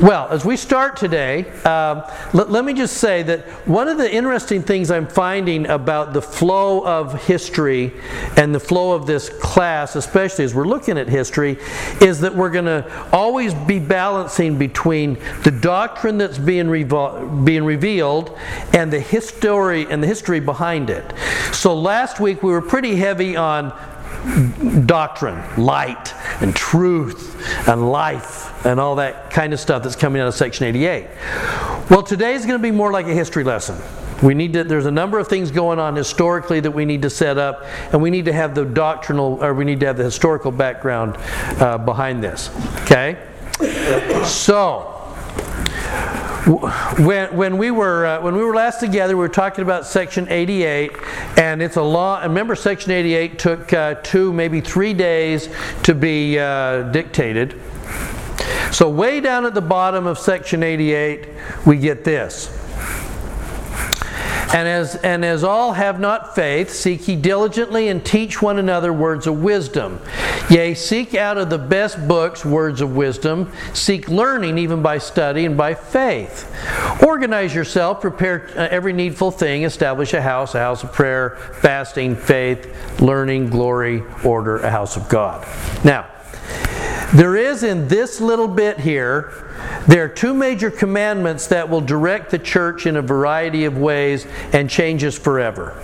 Well, as we start today, um, let, let, me just say that one of the interesting things I'm finding about the flow of history and the flow of this class, especially as we're looking at history, is that we're going to always be balancing between the doctrine that's being, revo- being revealed and the history and the history behind it. So last week we were pretty heavy on doctrine, light, and truth, and life, and all that kind of stuff that's coming out of Section 88. Well, today is going to be more like a history lesson. We need to, there's a number of things going on historically that we need to set up, and we need to have the doctrinal, or we need to have the historical background uh, behind this. Okay? So, when, when we were uh, when we were last together, we were talking about Section 88, and it's a law. Remember, Section 88 took uh, two, maybe three days to be uh, dictated. So way down at the bottom of Section 88, we get this. And as, and as all have not faith, seek ye diligently and teach one another words of wisdom. Yea, seek out of the best books words of wisdom. Seek learning even by study and by faith. Organize yourself, prepare uh, every needful thing, establish a house, a house of prayer, fasting, faith, learning, glory, order, a house of God. Now, there is in this little bit here there are two major commandments that will direct the church in a variety of ways and change us forever.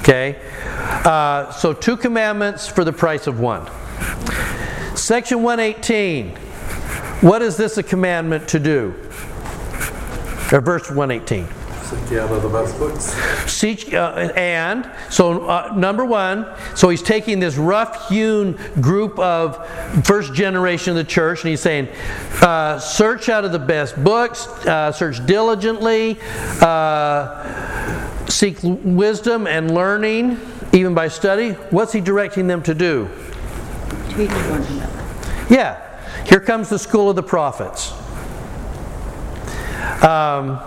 Okay? Uh, so, two commandments for the price of one. Section 118. What is this a commandment to do? Or verse 118. Seek out of the best books. Seek, uh, and, so uh, number one, so he's taking this rough hewn group of first generation of the church and he's saying, uh, search out of the best books, uh, search diligently, uh, seek wisdom and learning, even by study. What's he directing them to do? Yeah, here comes the school of the prophets. Um,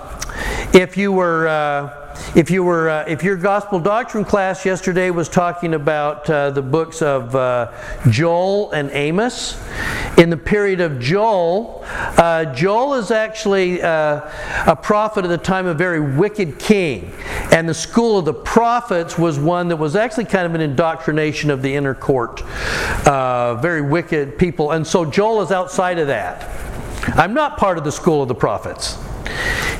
if you were, uh, if you were, uh, if your gospel doctrine class yesterday was talking about uh, the books of uh, Joel and Amos, in the period of Joel, uh, Joel is actually uh, a prophet at the time of a very wicked king, and the school of the prophets was one that was actually kind of an indoctrination of the inner court, very wicked people, and so Joel is outside of that. I'm not part of the school of the prophets.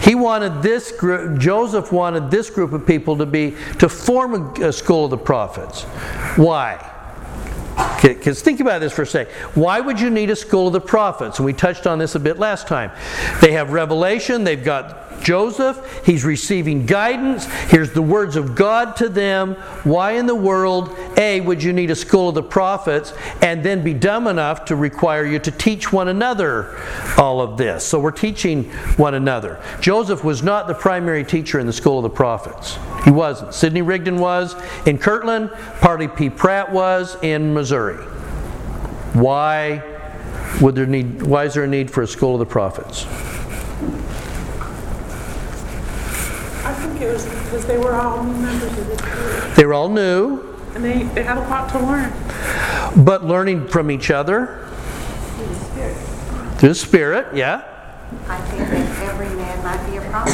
He wanted this group, Joseph wanted this group of people to be, to form a, school of the prophets. Why? Because think about this for a second. Why would you need a school of the prophets? And we touched on this a bit last time. They have revelation, they've got Joseph, he's receiving guidance. Here's the words of God to them. Why in the world, A, would you need a school of the prophets and then be dumb enough to require you to teach one another all of this? So we're teaching one another. Joseph was not the primary teacher in the school of the prophets. He wasn't. Sidney Rigdon was in Kirtland, Parley P. Pratt was in Missouri. Why would there need why is there a need for a school of the prophets? I think it was because they were all new members of the church. They were all new, And they, they had a lot to learn. but learning from each other through the Spirit, yeah. I think that every man might be a prophet.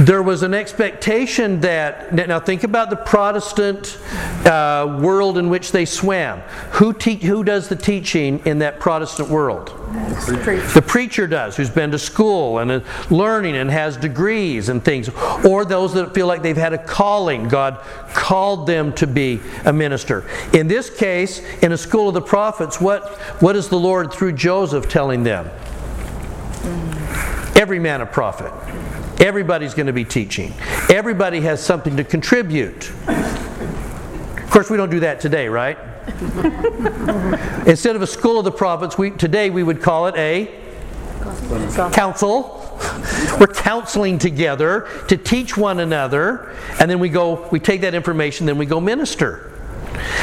There was an expectation that, now think about the Protestant uh, world in which they swam. Who, te- who does the teaching in that Protestant world? The preacher does, who's been to school and is learning and has degrees and things. Or those that feel like they've had a calling. God called them to be a minister. In this case, in a school of the prophets, what, what is the Lord through Joseph telling them? Every man a prophet. Everybody's going to be teaching. Everybody has something to contribute. Of course, we don't do that today, right? Instead of a school of the prophets, we, today we would call it a council. We're counseling together to teach one another, and then we go, we take that information, then we go minister.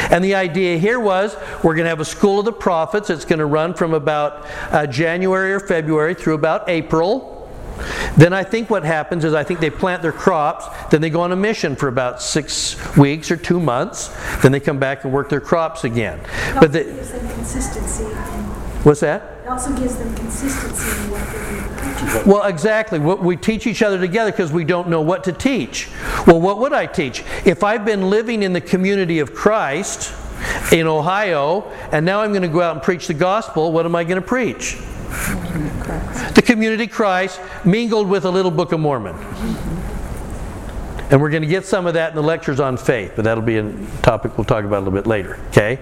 And the idea here was we're going to have a school of the prophets. It's going to run from about uh, January or February through about April. Then I think what happens is I think they plant their crops, then they go on a mission for about six weeks or two months, then they come back and work their crops again. But the, Gives them consistency. what's that? It also gives them consistency in what they're doing. Well, exactly. What- We teach each other together because we don't know what to teach. Well, what would I teach? If I've been living in the community of Christ in Ohio, and now I'm going to go out and preach the gospel, what am I going to preach? The community Christ mingled with a little Book of Mormon. And we're going to get some of that in the lectures on faith, but that'll be a topic we'll talk about a little bit later. Okay?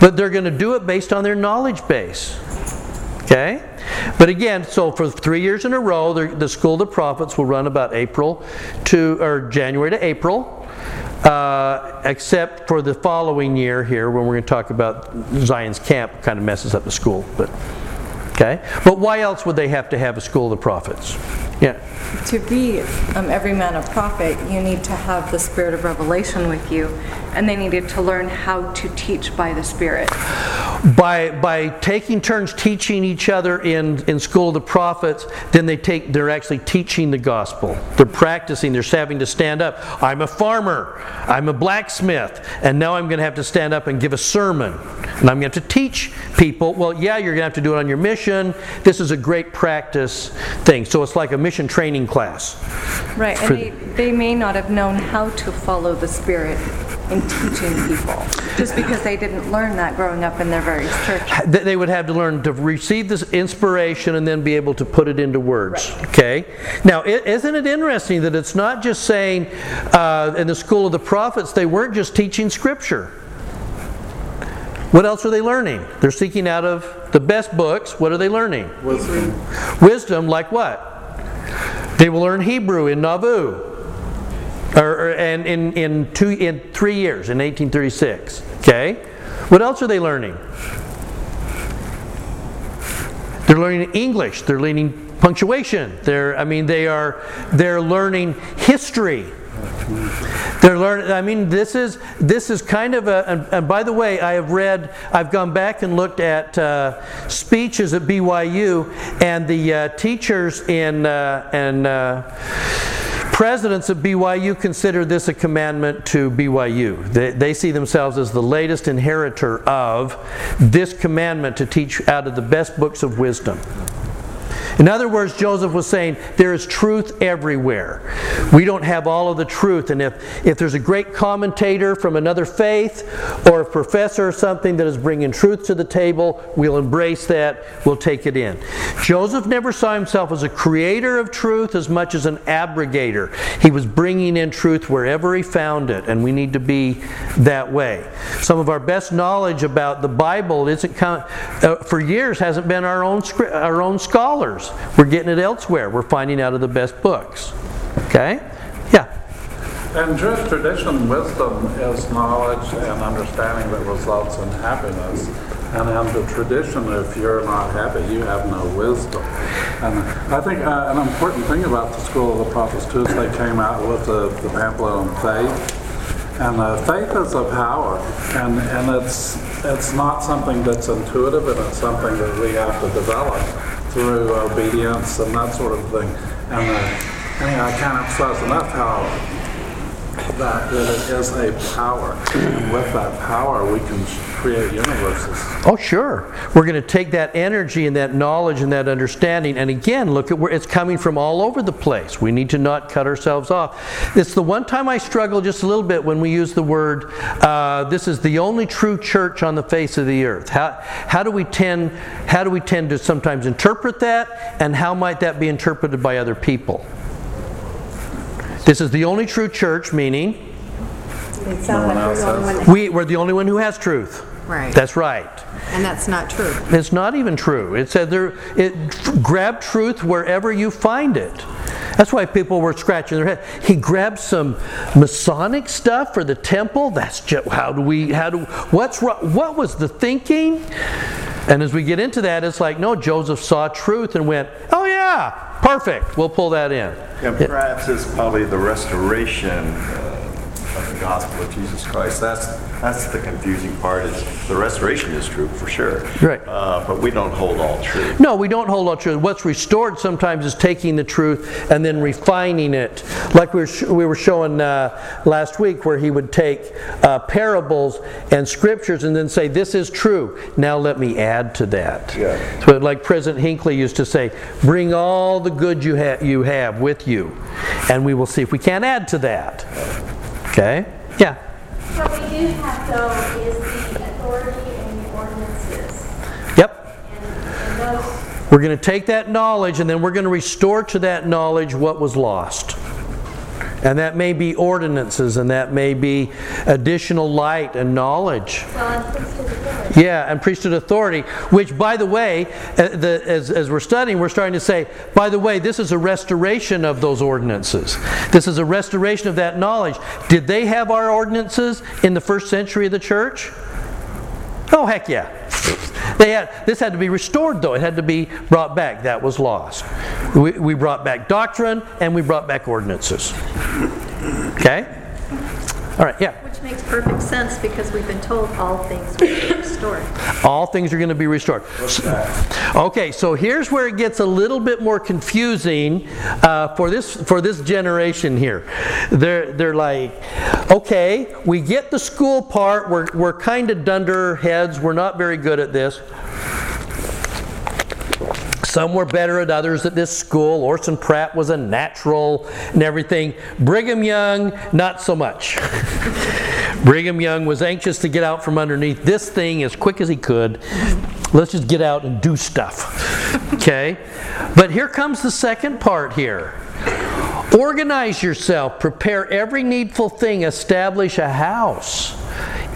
But they're going to do it based on their knowledge base. Okay? But again, so for three years in a row, the, the School of the Prophets will run about April to, or January to April, uh, except for the following year here when we're going to talk about Zion's Camp kind of messes up the school. But, okay? But why else would they have to have a School of the Prophets? Yeah. To be um, every man a prophet, you need to have the spirit of revelation with you, and they needed to learn how to teach by the Spirit. by by taking turns teaching each other in in school of the prophets then they take they're actually teaching the gospel they're practicing they're having to stand up i'm a farmer i'm a blacksmith and now i'm going to have to stand up and give a sermon and i'm going to have to teach people well yeah you're going to have to do it on your mission this is a great practice thing so it's like a mission training class Right, and they, they may not have known how to follow the Spirit in teaching people, just because they didn't learn that growing up in their various churches. They would have to learn to receive this inspiration and then be able to put it into words. Okay? Now, is isn't it interesting that it's not just saying uh, in the school of the prophets, they weren't just teaching scripture. What else are they learning? They're seeking out of the best books. What are they learning? Wisdom. Wisdom, like what? They will learn Hebrew in Nauvoo. Or, or- and in, in, two, in three years, in 1836. Okay? What else are they learning? They're learning English. They're learning punctuation. They're, I mean, they are, they're learning history. They're learning. I mean, this is this is kind of a. And, and by the way, I have read. I've gone back and looked at uh, speeches at BYU, and the uh, teachers in uh, and uh, presidents of BYU consider this a commandment to BYU. They, they see themselves as the latest inheritor of this commandment to teach out of the best books of wisdom. In other words, Joseph was saying there is truth everywhere. We don't have all of the truth. And if, if there's a great commentator from another faith or a professor or something that is bringing truth to the table, we'll embrace that, we'll take it in. Joseph never saw himself as a creator of truth as much as an abrogator. He was bringing in truth wherever he found it, and we need to be that way. Some of our best knowledge about the Bible isn't uh, for years hasn't been our own our own scholars. We're getting it elsewhere. We're finding out of the best books. Okay? Yeah. And Jewish tradition, wisdom is knowledge and understanding that results in happiness. And in the tradition, if you're not happy, you have no wisdom. And I think uh, an important thing about the School of the Prophets too is they came out with the, the pamphlet on faith. And uh, faith is a power, and, and it's it's not something that's intuitive, and it's something that we have to develop through obedience and that sort of thing. And uh, anyway, I can't emphasize enough how that, it is a power. And with that power, we can create universes. Oh, sure. We're going to take that energy and that knowledge and that understanding, and again, look at where it's coming from all over the place. We need to not cut ourselves off. It's the one time I struggle just a little bit when we use the word, uh, this is the only true church on the face of the earth. How, how, do we tend, how do we tend to sometimes interpret that, and how might that be interpreted by other people? This is the only true church, meaning It sounds like we're the only one we, we're the only one who has truth. Right. That's right. And that's not true. It's not even true. It said there, it grab truth wherever you find it. That's why people were scratching their head. He grabbed some Masonic stuff for the temple. That's just how do we? How do? What's wrong? What was the thinking? And as we get into that, it's like no. Joseph saw truth and went, "Oh yeah, perfect. We'll pull that in." And perhaps it's probably the restoration uh, the gospel of Jesus Christ. That's, that's the confusing part, is the restoration is true, for sure. Right. Uh, But we don't hold all truth. No, we don't hold all truth. What's restored sometimes is taking the truth and then refining it. Like we were, sh- we were showing uh, last week, where he would take uh, parables and scriptures and then say, This is true. Now let me add to that. Yeah. So, like President Hinckley used to say, Bring all the good you, ha- you have with you, and we will see if we can't add to that. Okay? Yeah. What we do have though is the authority and the ordinances. Yep. And, and those, We're going to take that knowledge and then we're going to restore to that knowledge what was lost. And that may be ordinances and that may be additional light and knowledge. well, and. Yeah, and priesthood authority, which, by the way, uh, as, as we're studying, we're starting to say, by the way, this is a restoration of those ordinances. This is a restoration of that knowledge. Did they have our ordinances in the first century of the church? Oh, heck yeah. They had, this had to be restored, though. It had to be brought back. That was lost. We, we brought back doctrine and we brought back ordinances. Okay? All right, yeah. Which makes perfect sense because we've been told all things will be restored. All things are going to be restored. Okay, so here's where it gets a little bit more confusing uh, for this for this generation here. They're they're like, okay, we get the school part. We're we're kind of dunderheads. We're not very good at this. Some were better at others at this school. Orson Pratt was a natural and everything. Brigham Young, not so much. Brigham Young was anxious to get out from underneath this thing as quick as he could. Let's just get out and do stuff. Okay? But here comes the second part here. Organize yourself, prepare every needful thing, establish a house,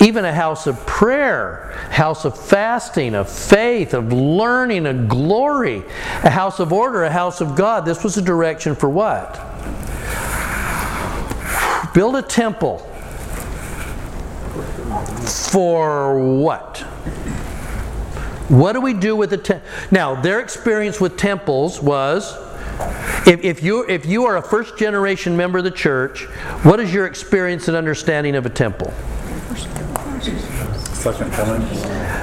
even a house of prayer, house of fasting, of faith, of learning, of glory, a house of order, a house of God. This was a direction for what? Build a temple. For what? What do we do with the temple? Now, their experience with temples was if, if, you, if you are a first generation member of the church, what is your experience and understanding of a temple? Second coming.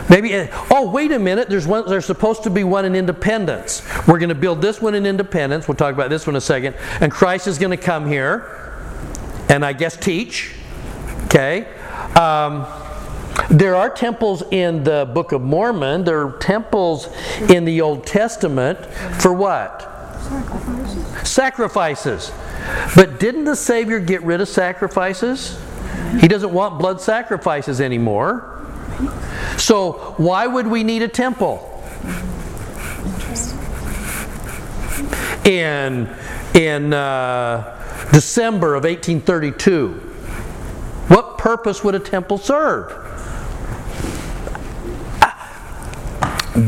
Maybe, uh, oh, wait a minute, there's, one, there's supposed to be one in Independence. We're going to build this one in Independence. We'll talk about this one in a second. And Christ is going to come here and I guess teach. Okay? Um, there are temples in the Book of Mormon, there are temples in the Old Testament for what? Sacrifices. Sacrifices. But didn't the Savior get rid of sacrifices? He doesn't want blood sacrifices anymore. So, why would we need a temple? In, in uh, December of 1832, what purpose would a temple serve?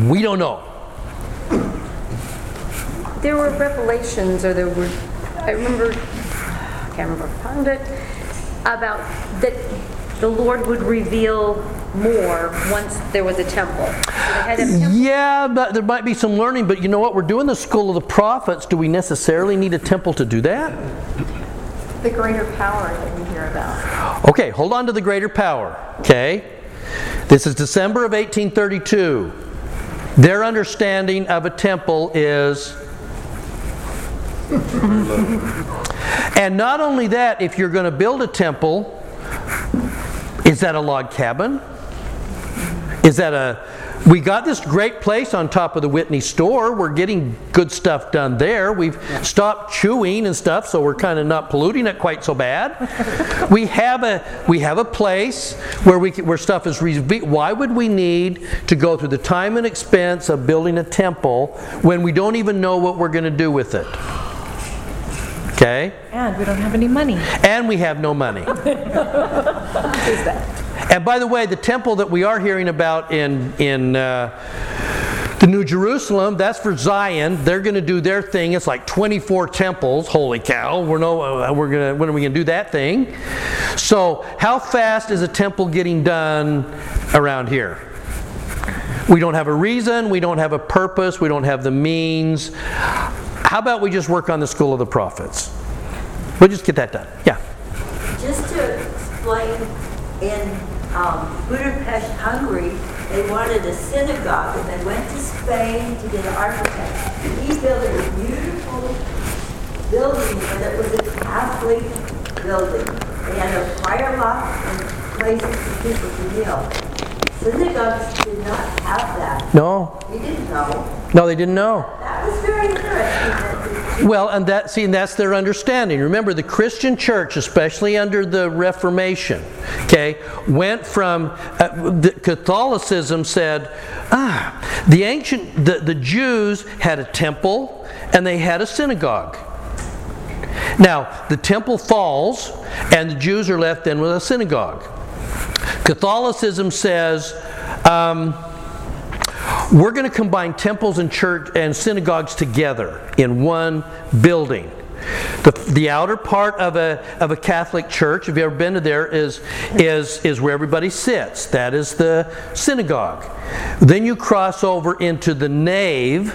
We don't know. There were revelations, or there were, I remember, I can't remember found it, about that the Lord would reveal more once there was a temple. So they had to have a temple. Yeah, but there might be some learning, but you know what? We're doing the school of the prophets. Do we necessarily need a temple to do that? The greater power that we hear about. Okay, hold on to the greater power. Okay? This is December of 1832. Their understanding of a temple is. and not only that, if you're going to build a temple, is that a log cabin? Is that a. We got this great place on top of the Whitney store. We're getting good stuff done there. We've stopped chewing and stuff, so we're kind of not polluting it quite so bad. we have a we have a place where we where stuff is re- why would we need to go through the time and expense of building a temple when we don't even know what we're going to do with it? Okay? And we don't have any money. And we have no money. And by the way, the temple that we are hearing about in in uh, the New Jerusalem, that's for Zion. They're going to do their thing. It's like 24 temples. Holy cow! We're no, uh, we're gonna when are we going to do that thing? So, how fast is a temple getting done around here? We don't have a reason. We don't have a purpose. We don't have the means. How about we just work on the school of the prophets? We'll just get that done. Yeah. Just to explain in um, Budapest, Hungary, they wanted a synagogue, and they went to Spain to get an architect. He built a beautiful building, but it was a Catholic building. They had a fire lock and places for people to kneel. Synagogues did not have that. No, We didn't know. no, they didn't know. That was very interesting. Well, and that see, and that's their understanding. Remember, the Christian church, especially under the Reformation, okay, went from uh, Catholicism said, ah, the ancient, the, the Jews had a temple and they had a synagogue. Now, the temple falls, and the Jews are left then with a synagogue. Catholicism says, um, we're going to combine temples and church and synagogues together in one building. The, the outer part of a, of a Catholic church, if you've ever been to there, is, is, is where everybody sits. That is the synagogue. Then you cross over into the nave,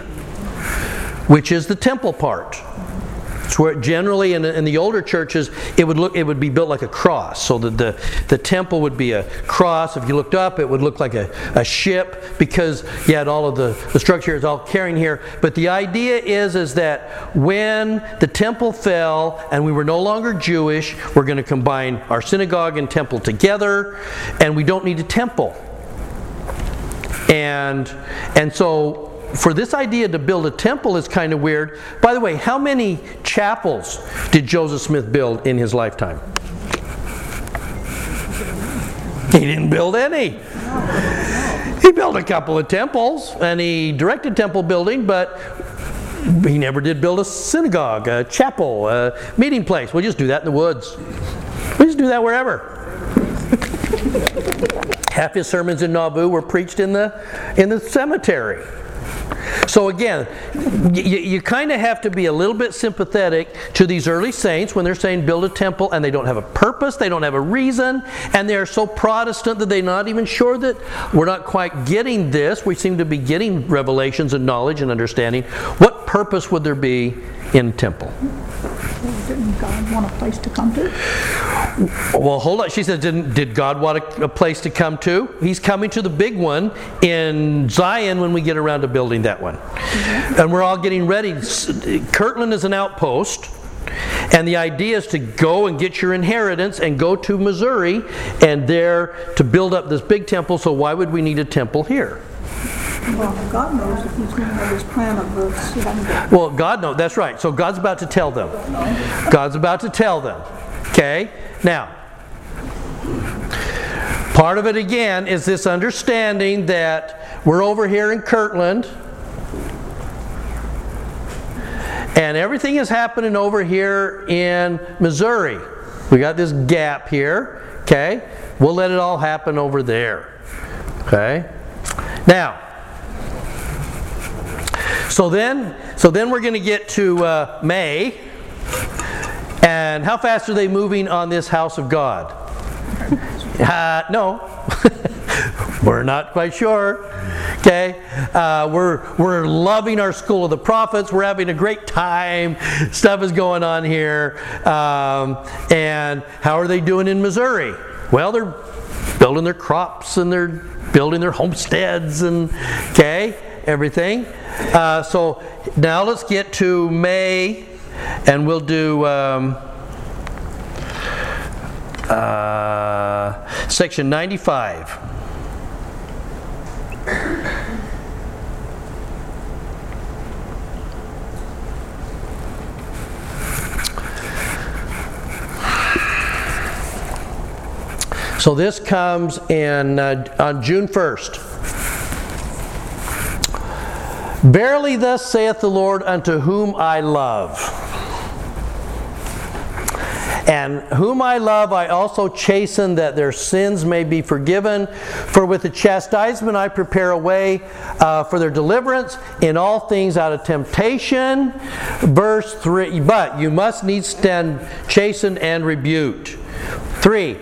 which is the temple part. It's where generally in, in the older churches it would look it would be built like a cross. So that the, the temple would be a cross. If you looked up, it would look like a, a ship because you had all of the, the structure is all carrying here. But the idea is is that when the temple fell and we were no longer Jewish, we're going to combine our synagogue and temple together, and we don't need a temple. And and so for this idea to build a temple is kind of weird. By the way, how many chapels did Joseph Smith build in his lifetime? He didn't build any. He built a couple of temples and he directed temple building, but he never did build a synagogue, a chapel, a meeting place. We'll just do that in the woods. We just do that wherever. Half his sermons in Nauvoo were preached in the in the cemetery. So again, you, you kind of have to be a little bit sympathetic to these early saints when they're saying build a temple and they don't have a purpose, they don't have a reason, and they're so Protestant that they're not even sure that we're not quite getting this. We seem to be getting revelations and knowledge and understanding. What purpose would there be in temple? Didn't God want a place to come to? Well, hold on. She said, Didn't, Did God want a, a place to come to? He's coming to the big one in Zion when we get around to building that one. Mm-hmm. And we're all getting ready. Kirtland is an outpost. And the idea is to go and get your inheritance and go to Missouri and there to build up this big temple. So, why would we need a temple here? Well, God knows if he's going to have his plan of the Well, God knows. That's right. So God's about to tell them. God's about to tell them. Okay? Now, part of it again is this understanding that we're over here in Kirtland. And everything is happening over here in Missouri. We got this gap here. Okay? We'll let it all happen over there. Okay? Now, so then, so then we're going to get to uh, May. And how fast are they moving on this house of God? Uh, no, we're not quite sure. Okay, uh, we're we're loving our school of the prophets. We're having a great time. Stuff is going on here. Um, and how are they doing in Missouri? Well, they're building their crops and they're building their homesteads and okay, everything. Uh, so now let's get to May, and we'll do um, uh, section 95. So this comes in uh, on June 1st. Verily, thus saith the Lord unto whom I love. And whom I love, I also chasten that their sins may be forgiven. For with the chastisement I prepare a way uh, for their deliverance in all things out of temptation. Verse 3 But you must needs stand chastened and rebuked. 3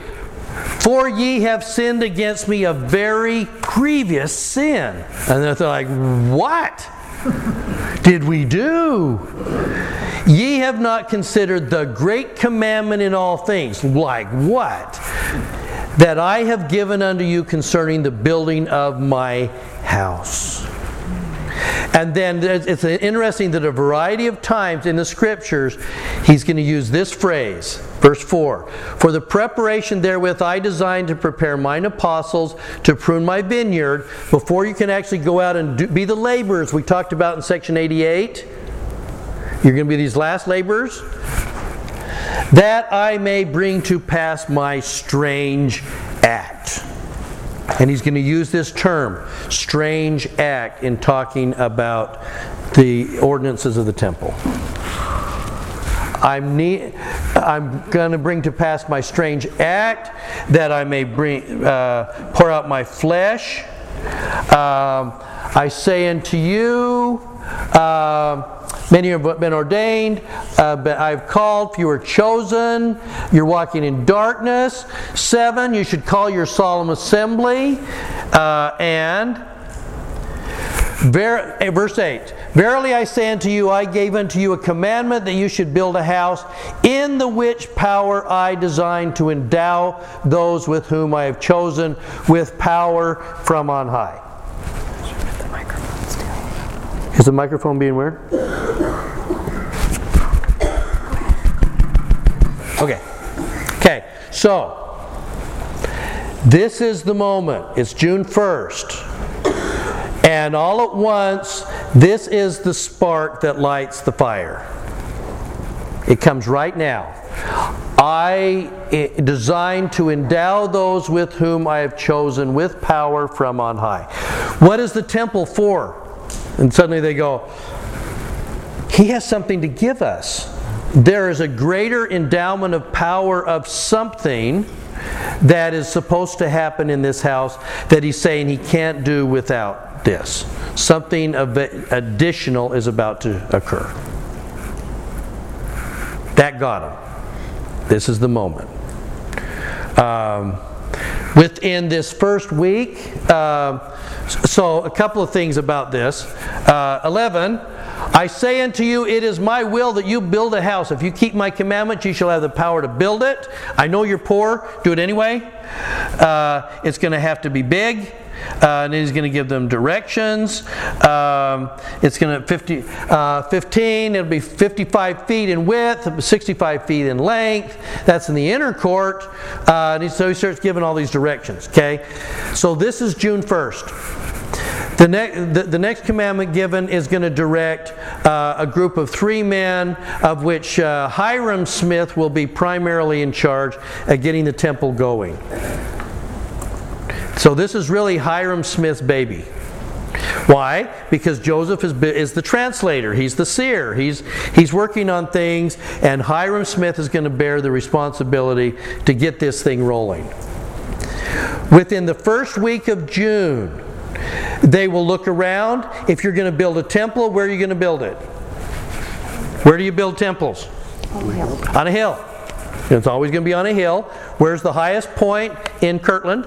For ye have sinned against me a very grievous sin. And they're like, What did we do? Ye have not considered the great commandment in all things. Like what? that I have given unto you concerning the building of my house. And then it's interesting that a variety of times in the scriptures, he's going to use this phrase, verse 4 For the preparation therewith I designed to prepare mine apostles to prune my vineyard before you can actually go out and do, be the laborers we talked about in section 88. You're going to be these last laborers that I may bring to pass my strange act. And he's going to use this term, strange act, in talking about the ordinances of the temple. I'm, ne- I'm going to bring to pass my strange act that I may bring, uh, pour out my flesh. Um, I say unto you, um, many have been ordained, uh, but I've called, few are chosen. You're walking in darkness. Seven, you should call your solemn assembly. Uh, and Ver, eh, verse 8 Verily I say unto you, I gave unto you a commandment that you should build a house, in the which power I designed to endow those with whom I have chosen with power from on high. Is the microphone being weird? Okay. Okay, so this is the moment. It's June 1st. And all at once, this is the spark that lights the fire. It comes right now. I eh, designed to endow those with whom I have chosen with power from on high. What is the temple for? And suddenly they go, He has something to give us. There is a greater endowment of power of something that is supposed to happen in this house that He's saying He can't do without this. Something additional is about to occur. That got him. This is the moment. Um, within this first week, uh, so a couple of things about this. Uh, 11, I say unto you, it is my will that you build a house. If you keep my commandments, you shall have the power to build it. I know you're poor, do it anyway. Uh, it's going to have to be big. Uh, and he's going to give them directions. Um, it's going to 50, uh, 15. It'll be 55 feet in width, 65 feet in length. That's in the inner court. Uh, and he, so he starts giving all these directions. Okay, so this is June 1st. The, the, the, next commandment given is going to direct uh, a group of three men, of which uh, Hyrum Smith will be primarily in charge at getting the temple going. So this is really Hyrum Smith's baby. Why? Because Joseph is, is the translator. He's the seer. He's, he's working on things, and Hyrum Smith is going to bear the responsibility to get this thing rolling. Within the first week of June, they will look around. If you're going to build a temple, where are you going to build it? Where do you build temples? On a hill. On a hill. It's always going to be on a hill. Where's the highest point in Kirtland?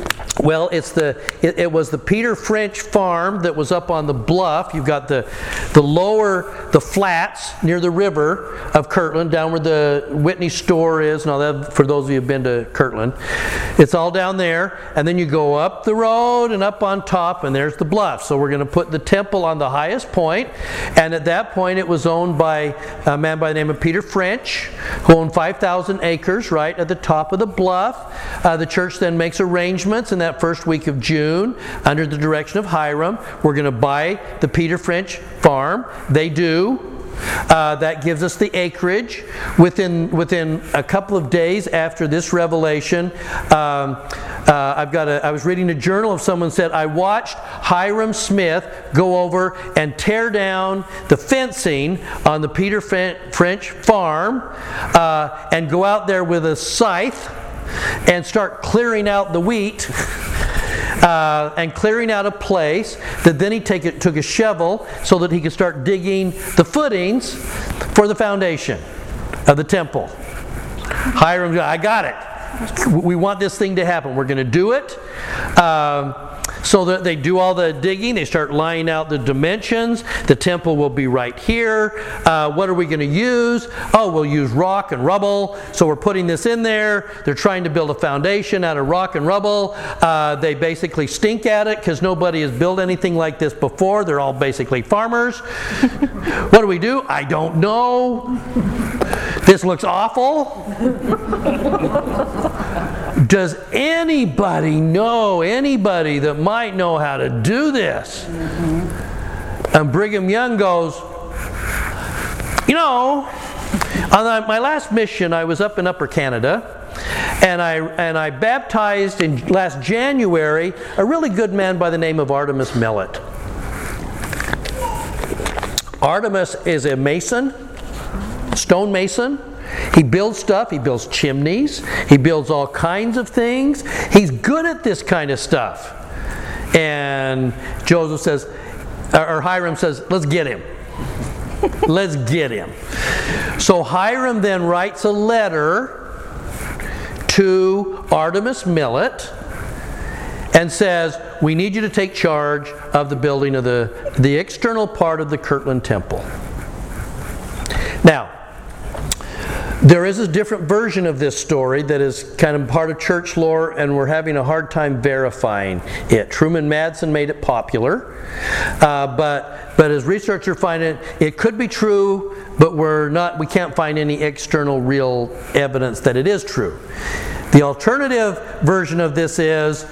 Well, it's the it, it, was the Peter French farm that was up on the bluff. You've got the the lower the flats near the river of Kirtland, down where the Whitney store is. Now, that for those of you who've been to Kirtland, it's all down there. And then you go up the road and up on top, and there's the bluff. So we're going to put the temple on the highest point. And at that point, it was owned by a man by the name of Peter French, who owned 5,000 acres right at the top of the bluff. Uh, the church then makes arrangements, and that first week of June, under the direction of Hyrum, we're going to buy the Peter French farm. They do. Uh, that gives us the acreage. Within within a couple of days after this revelation, um, uh, I've got a. I was reading a journal of someone said I watched Hyrum Smith go over and tear down the fencing on the Peter French farm, uh, and go out there with a scythe and start clearing out the wheat. Uh, and clearing out a place that then he take took a shovel so that he could start digging the footings for the foundation of the temple. Hyrum, I got it. We want this thing to happen. We're going to do it. Um, So they do all the digging, they start laying out the dimensions. The temple will be right here. Uh, what are we going to use? Oh, we'll use rock and rubble. So we're putting this in there. They're trying to build a foundation out of rock and rubble. Uh, they basically stink at it because nobody has built anything like this before. They're all basically farmers. what do we do? I don't know. This looks awful. Does anybody know anybody that might know how to do this? Mm-hmm. And Brigham Young goes, You know, on my last mission, I was up in Upper Canada. And I, and I baptized in last January a really good man by the name of Artemus Millet. Artemus is a mason, stonemason. He builds stuff, he builds chimneys, he builds all kinds of things. He's good at this kind of stuff. And Joseph says, or Hyrum says, let's get him. let's get him. So Hyrum then writes a letter to Artemus Millet and says, We need you to take charge of the building of the, the external part of the Kirtland Temple. Now, there is a different version of this story that is kind of part of church lore, and we're having a hard time verifying it. Truman Madsen made it popular, uh, but but as researchers find it, it could be true, but we're not. We can't find any external real evidence that it is true. The alternative version of this is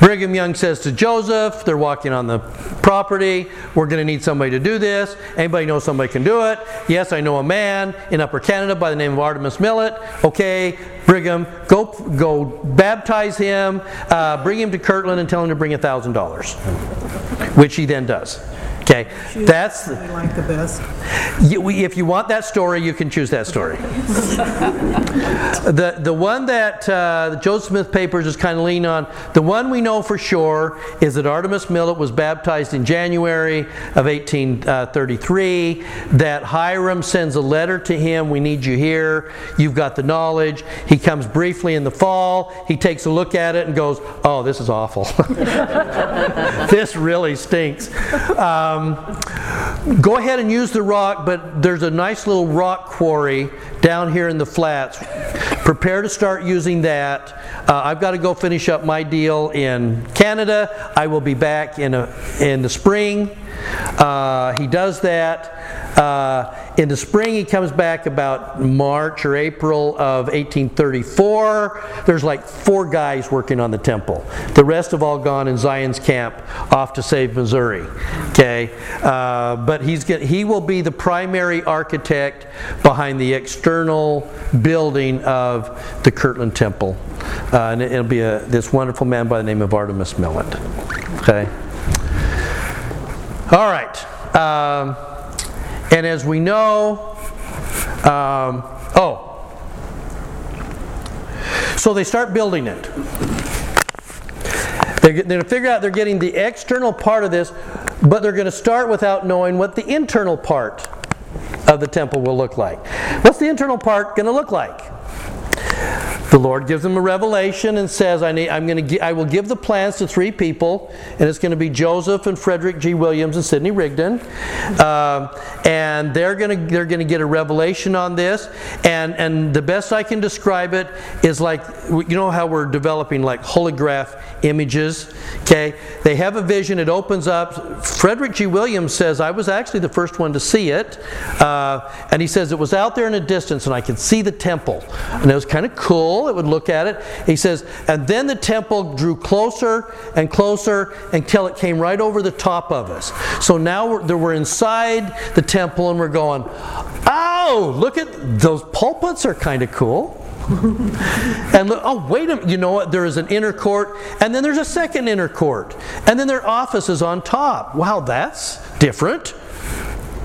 Brigham Young says to Joseph, they're walking on the property, we're going to need somebody to do this. Anybody know somebody can do it? Yes, I know a man in Upper Canada by the name of Artemus Millet. Okay, Brigham, go go baptize him, uh, bring him to Kirtland and tell him to bring $1,000, which he then does. Okay, that's I like the best. you, if you want that story, you can choose that story. the the one that uh, the Joseph Smith papers is kind of lean on. The one we know for sure is that Artemus Millet was baptized in January of 1833. That Hyrum sends a letter to him. We need you here. You've got the knowledge. He comes briefly in the fall. He takes a look at it and goes, "Oh, this is awful. this really stinks." Um, go ahead and use the rock, but there's a nice little rock quarry down here in the flats. Prepare to start using that. Uh, I've got to go finish up my deal in Canada. I will be back in, a, in the spring. Uh, he does that. Uh, in the spring, he comes back about March or April of 1834. There's like four guys working on the temple. The rest have all gone in Zion's camp off to save Missouri. Okay, uh, but he's get, he will be the primary architect behind the external building of the Kirtland Temple, uh, and it'll be a, this wonderful man by the name of Artemus Millet. Okay. All right. Um, and as we know, um, oh, so they start building it. They're, they're going to figure out they're getting the external part of this, but they're going to start without knowing what the internal part of the temple will look like. What's the internal part going to look like? The Lord gives them a revelation and says, I, need, I'm going to, I will give the plans to three people, and it's going to be Joseph and Frederick G. Williams and Sidney Rigdon. Um, and they're going to they're to get a revelation on this. And and the best I can describe it is like you know how we're developing like holograph images. Okay, they have a vision. It opens up. Frederick G. Williams says I was actually the first one to see it, uh, and he says it was out there in a distance, and I could see the temple, and it was kind of cool. It would look at it. He says, and then the temple drew closer and closer until it came right over the top of us. So now we're, we're inside the temple, and we're going, oh, look at those pulpits are kind of cool. and look, oh, wait a minute, you know what? There is an inner court, and then there's a second inner court, and then their office is on top. Wow, that's different.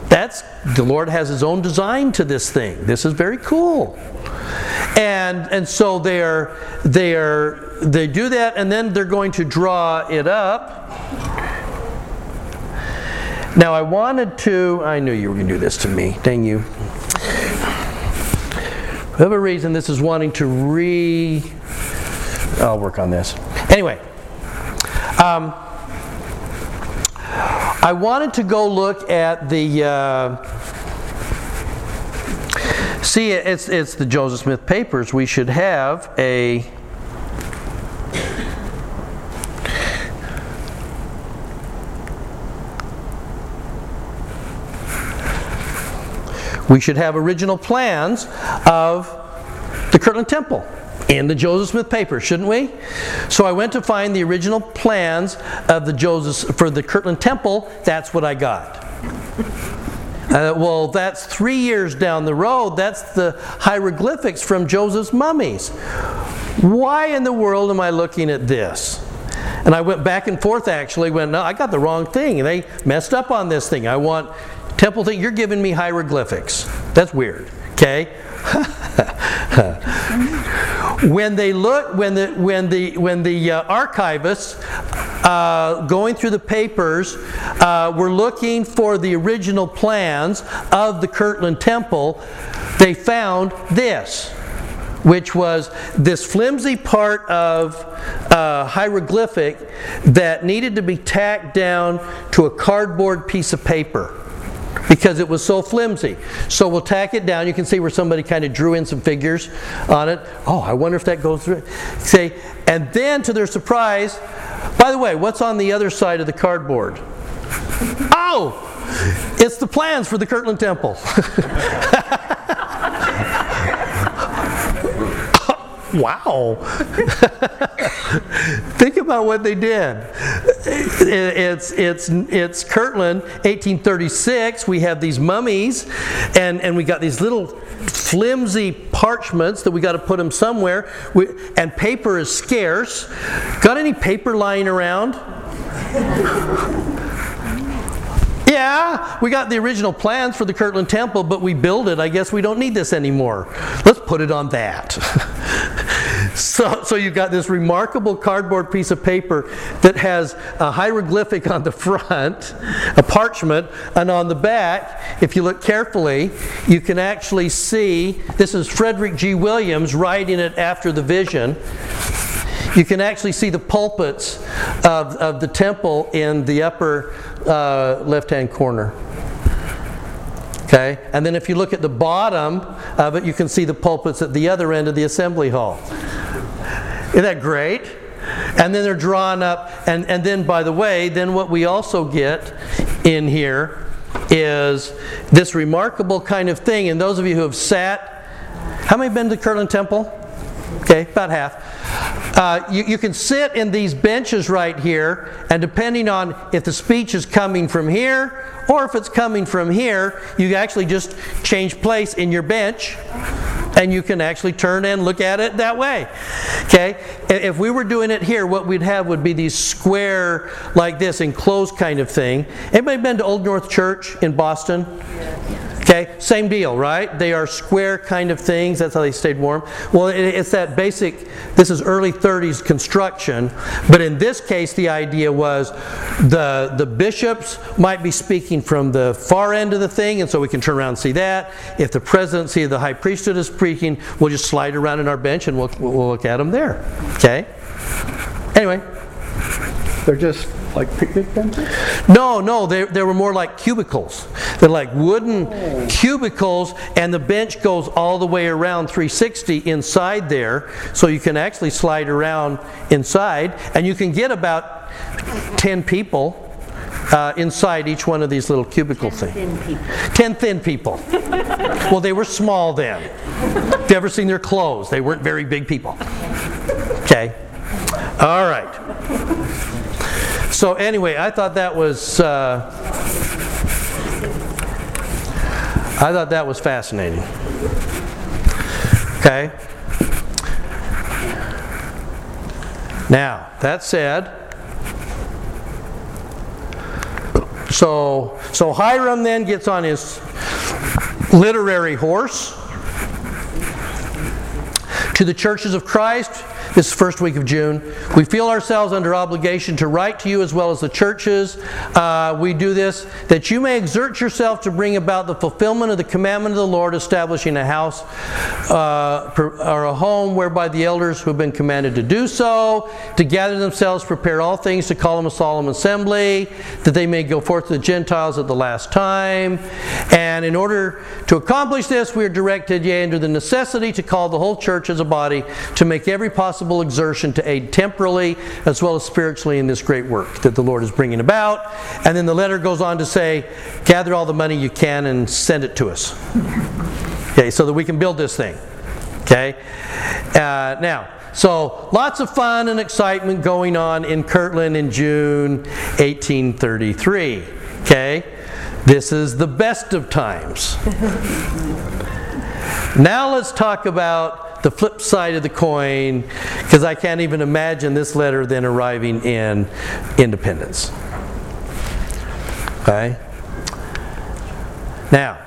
That's the Lord has His own design to this thing. This is very cool. And and so they're they're they do that, and then they're going to draw it up. Now I wanted to. I knew you were going to do this to me. Dang you whatever reason, this is wanting to re. I'll work on this. Anyway, um, I wanted to go look at the. Uh, see, it's, it's the Joseph Smith papers. We should have a. We should have original plans of the Kirtland Temple in the Joseph Smith papers, shouldn't we? So I went to find the original plans of the Joseph for the Kirtland Temple. That's what I got. Uh, well, that's three years down the road. That's the hieroglyphics from Joseph's mummies. Why in the world am I looking at this? And I went back and forth actually, went, no, I got the wrong thing. They messed up on this thing. I want temple thing. You're giving me hieroglyphics. That's weird. Okay? when they look, when the when the when the uh, archivists uh, going through the papers uh, were looking for the original plans of the Kirtland Temple, they found this, which was this flimsy part of uh, hieroglyphic that needed to be tacked down to a cardboard piece of paper because it was so flimsy. So we'll tack it down. You can see where somebody kind of drew in some figures on it. Oh, I wonder if that goes through. Say, and then to their surprise, by the way, what's on the other side of the cardboard? Oh, it's the plans for the Kirtland Temple. wow. Think about what they did. It's, it's, it's Kirtland, 1836. We have these mummies, and, and we got these little flimsy parchments that we got to put them somewhere. We, and paper is scarce. Got any paper lying around? Yeah, we got the original plans for the Kirtland Temple, but we built it. I guess we don't need this anymore. Let's put it on that. so, so you've got this remarkable cardboard piece of paper that has a hieroglyphic on the front, a parchment, and on the back, if you look carefully, you can actually see this is Frederick G. Williams writing it after the vision you can actually see the pulpits of, of the temple in the upper uh, left hand corner. Okay? And then if you look at the bottom of it, you can see the pulpits at the other end of the assembly hall. Isn't that great? And then they're drawn up. And, and then, by the way, then what we also get in here is this remarkable kind of thing. And those of you who have sat, how many been to Kirtland Temple? Okay, about half. Uh, you, you, can sit in these benches right here, and depending on if the speech is coming from here or if it's coming from here, you actually just change place in your bench and you can actually turn and look at it that way. Okay? If we were doing it here, what we'd have would be these square, like this, enclosed kind of thing. Anybody been to Old North Church in Boston? Okay, same deal, right? They are square kind of things. That's how they stayed warm. Well, it's that basic, this is early 30s construction, but in this case, the idea was the, the bishops might be speaking from the far end of the thing, and so we can turn around and see that. If the presidency of the high priesthood is speaking, we'll just slide around in our bench and we'll, we'll look at them there. Okay? Anyway. They're just like picnic benches? No, no, they, they were more like cubicles. They're like wooden cubicles, and the bench goes all the way around 360 inside there, so you can actually slide around inside, and you can get about 10 people. Uh, inside each one of these little cubicle things. Ten thin people. Ten thin people. well, they were small then. If you ever seen their clothes, they weren't very big people. Okay. All right. So anyway, I thought that was uh, I thought that was fascinating. Okay. Now that said, so so Hyrum then gets on his literary horse to the churches of Christ This is first week of June. We feel ourselves under obligation to write to you as well as the churches. Uh, we do this that you may exert yourself to bring about the fulfillment of the commandment of the Lord, establishing a house uh, or a home whereby the elders who have been commanded to do so, to gather themselves, prepare all things, to call them a solemn assembly, that they may go forth to the Gentiles at the last time. And in order to accomplish this, we are directed, yea, under the necessity to call the whole church as a body to make every possible exertion to aid temporally as well as spiritually in this great work that the Lord is bringing about. And then the letter goes on to say, gather all the money you can and send it to us. Okay, so that we can build this thing. Okay? Uh, now, so lots of fun and excitement going on in Kirtland in June 1833. Okay? This is the best of times. now let's talk about the flip side of the coin because I can't even imagine this letter then arriving in Independence. Okay? Now,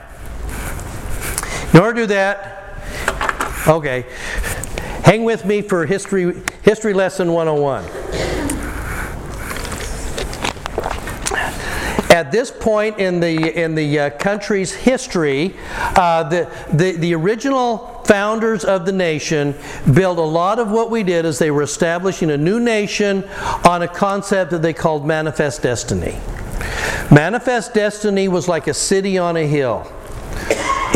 in order to do that, okay, hang with me for history, history lesson 101. At this point in the, in the uh, country's history, uh, the, the, the original founders of the nation built a lot of what we did as they were establishing a new nation on a concept that they called manifest destiny. Manifest destiny was like a city on a hill.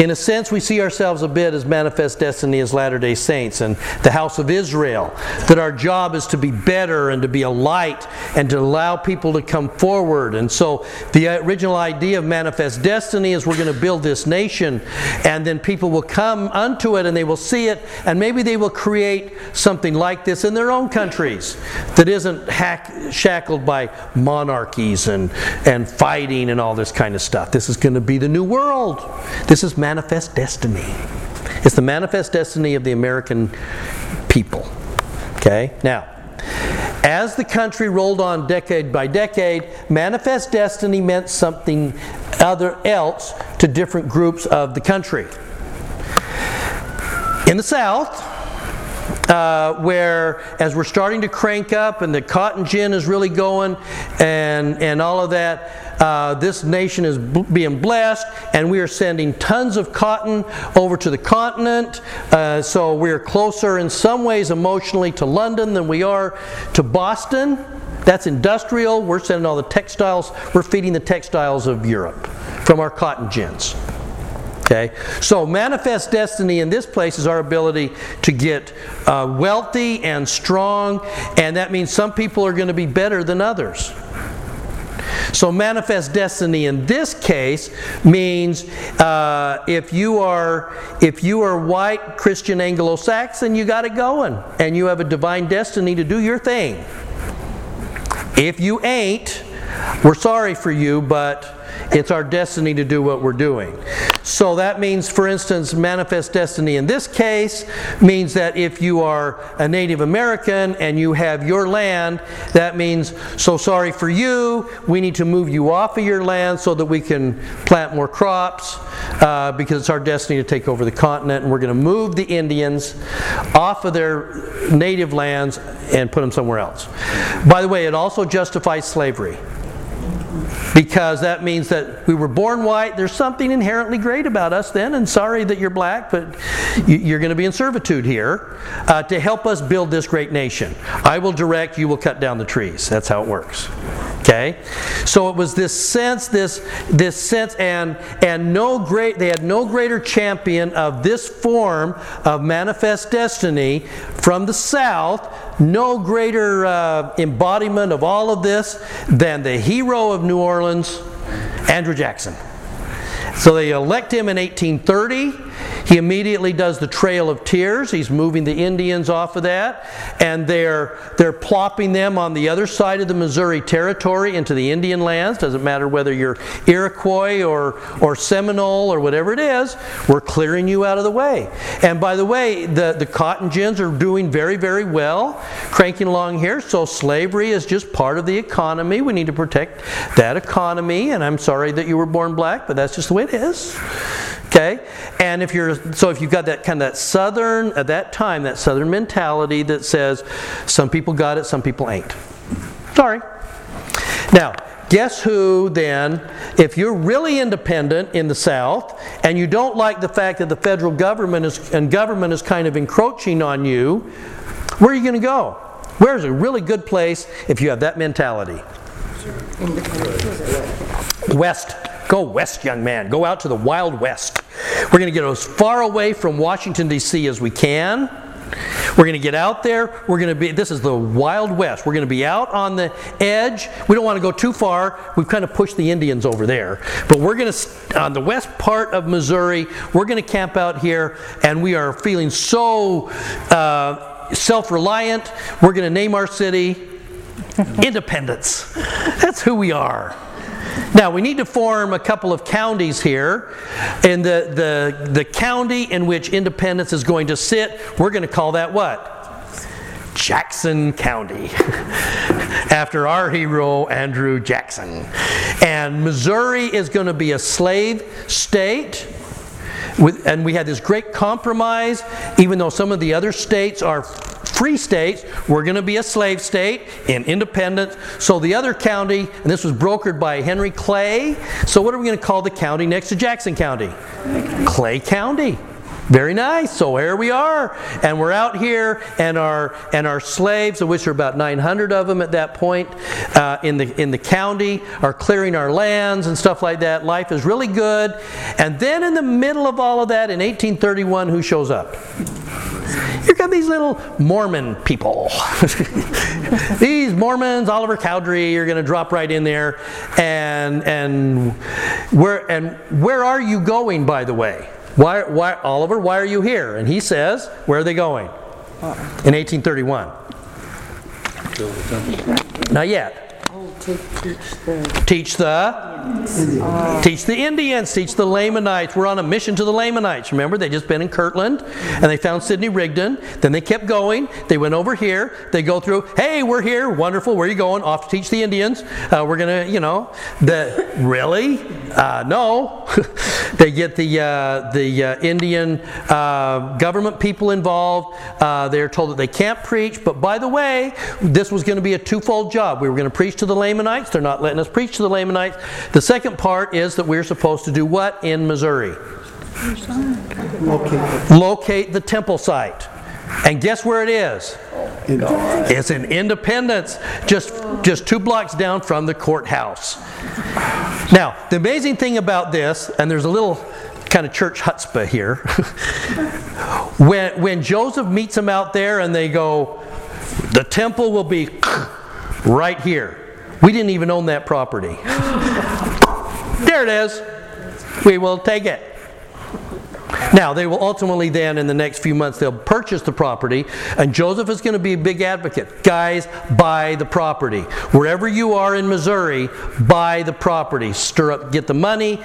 In a sense, we see ourselves a bit as manifest destiny as Latter day Saints and the house of Israel. That our job is to be better and to be a light and to allow people to come forward. And so, the original idea of manifest destiny is we're going to build this nation, and then people will come unto it and they will see it, and maybe they will create something like this in their own countries that isn't hack, shackled by monarchies and, and fighting and all this kind of stuff. This is going to be the new world. This is manifest destiny. It's the manifest destiny of the American people. Okay? Now, as the country rolled on decade by decade, manifest destiny meant something other else to different groups of the country. In the South, uh, where as we're starting to crank up and the cotton gin is really going and, and all of that, uh, this nation is b- being blessed and we are sending tons of cotton over to the continent. Uh, so we're closer in some ways emotionally to London than we are to Boston. That's industrial. We're sending all the textiles. We're feeding the textiles of Europe from our cotton gins. Okay? So, manifest destiny in this place is our ability to get uh, wealthy and strong, and that means some people are going to be better than others. So, manifest destiny in this case means uh, if you are if you are white Christian Anglo-Saxon, you got it going, and you have a divine destiny to do your thing. If you ain't, we're sorry for you, but it's our destiny to do what we're doing. So that means, for instance, manifest destiny in this case means that if you are a Native American and you have your land, that means, so sorry for you, we need to move you off of your land so that we can plant more crops uh, because it's our destiny to take over the continent and we're going to move the Indians off of their native lands and put them somewhere else. By the way, it also justifies slavery because that means that we were born white. There's something inherently great about us then, and sorry that you're black, but you're going to be in servitude here uh, to help us build this great nation. I will direct, you will cut down the trees. That's how it works. Okay, so it was this sense, this this sense, and and no great. They had no greater champion of this form of manifest destiny from the South. No greater uh, embodiment of all of this than the hero of New Orleans, Andrew Jackson. So they elect him in 1830. He immediately does the Trail of Tears. He's moving the Indians off of that, and they're they're plopping them on the other side of the Missouri Territory into the Indian lands. Doesn't matter whether you're Iroquois or or Seminole or whatever it is. We're clearing you out of the way. And by the way, the the cotton gins are doing very very well, cranking along here. So slavery is just part of the economy. We need to protect that economy. And I'm sorry that you were born black, but that's just the way it is. Okay. Okay? And if you're, so if you've got that kind of that southern, at that time, that southern mentality that says some people got it, some people ain't. Sorry. Now, guess who then, if you're really independent in the South and you don't like the fact that the federal government is, and government is kind of encroaching on you, where are you going to go? Where's a really good place if you have that mentality? West. Go west, young man. Go out to the Wild West. We're going to get as far away from Washington, D.C. as we can. We're going to get out there. We're going to be, this is the Wild West. We're going to be out on the edge. We don't want to go too far. We've kind of pushed the Indians over there. But we're going to, on the west part of Missouri, we're going to camp out here, and we are feeling so uh, self reliant. We're going to name our city Independence. That's who we are. Now, we need to form a couple of counties here. And the, the, the county in which independence is going to sit, we're going to call that what? Jackson County, after our hero, Andrew Jackson. And Missouri is going to be a slave state. With, and we had this great compromise, even though some of the other states are free states, we're going to be a slave state in independence. So the other county, and this was brokered by Henry Clay. So what are we going to call the county next to Jackson County? Clay County. Very nice. So here we are, and we're out here, and our and our slaves, of which are about 900 of them at that point, uh, in the in the county, are clearing our lands and stuff like that. Life is really good, and then in the middle of all of that, in 1831, who shows up? Here come these little Mormon people. these Mormons, Oliver Cowdery, you're going to drop right in there, and and where and where are you going, by the way? Why, why, Oliver, why are you here? And he says, Where are they going? In 1831. Not yet. Teach the teach the Indians, teach the Lamanites. We're on a mission to the Lamanites. Remember, they just been in Kirtland and they found Sidney Rigdon. Then they kept going. They went over here. They go through. Hey, we're here. Wonderful. Where are you going? Off to teach the Indians. Uh, we're gonna, you know, the really uh, no. they get the uh, the uh, Indian uh, government people involved. Uh, they're told that they can't preach. But by the way, this was going to be a twofold job. We were going to preach to the Lamanites. They're not letting us preach to the Lamanites. The second part is that we're supposed to do what in Missouri? Locate, Locate the temple site. And guess where it is? It's in Independence, just, just two blocks down from the courthouse. Now, the amazing thing about this, and there's a little kind of church chutzpah here, when, when Joseph meets them out there and they go, the temple will be right here. We didn't even own that property. there it is. We will take it. Now, they will ultimately then, in the next few months, they'll purchase the property, and Joseph is going to be a big advocate. Guys, buy the property. Wherever you are in Missouri, buy the property. Stir up, get the money,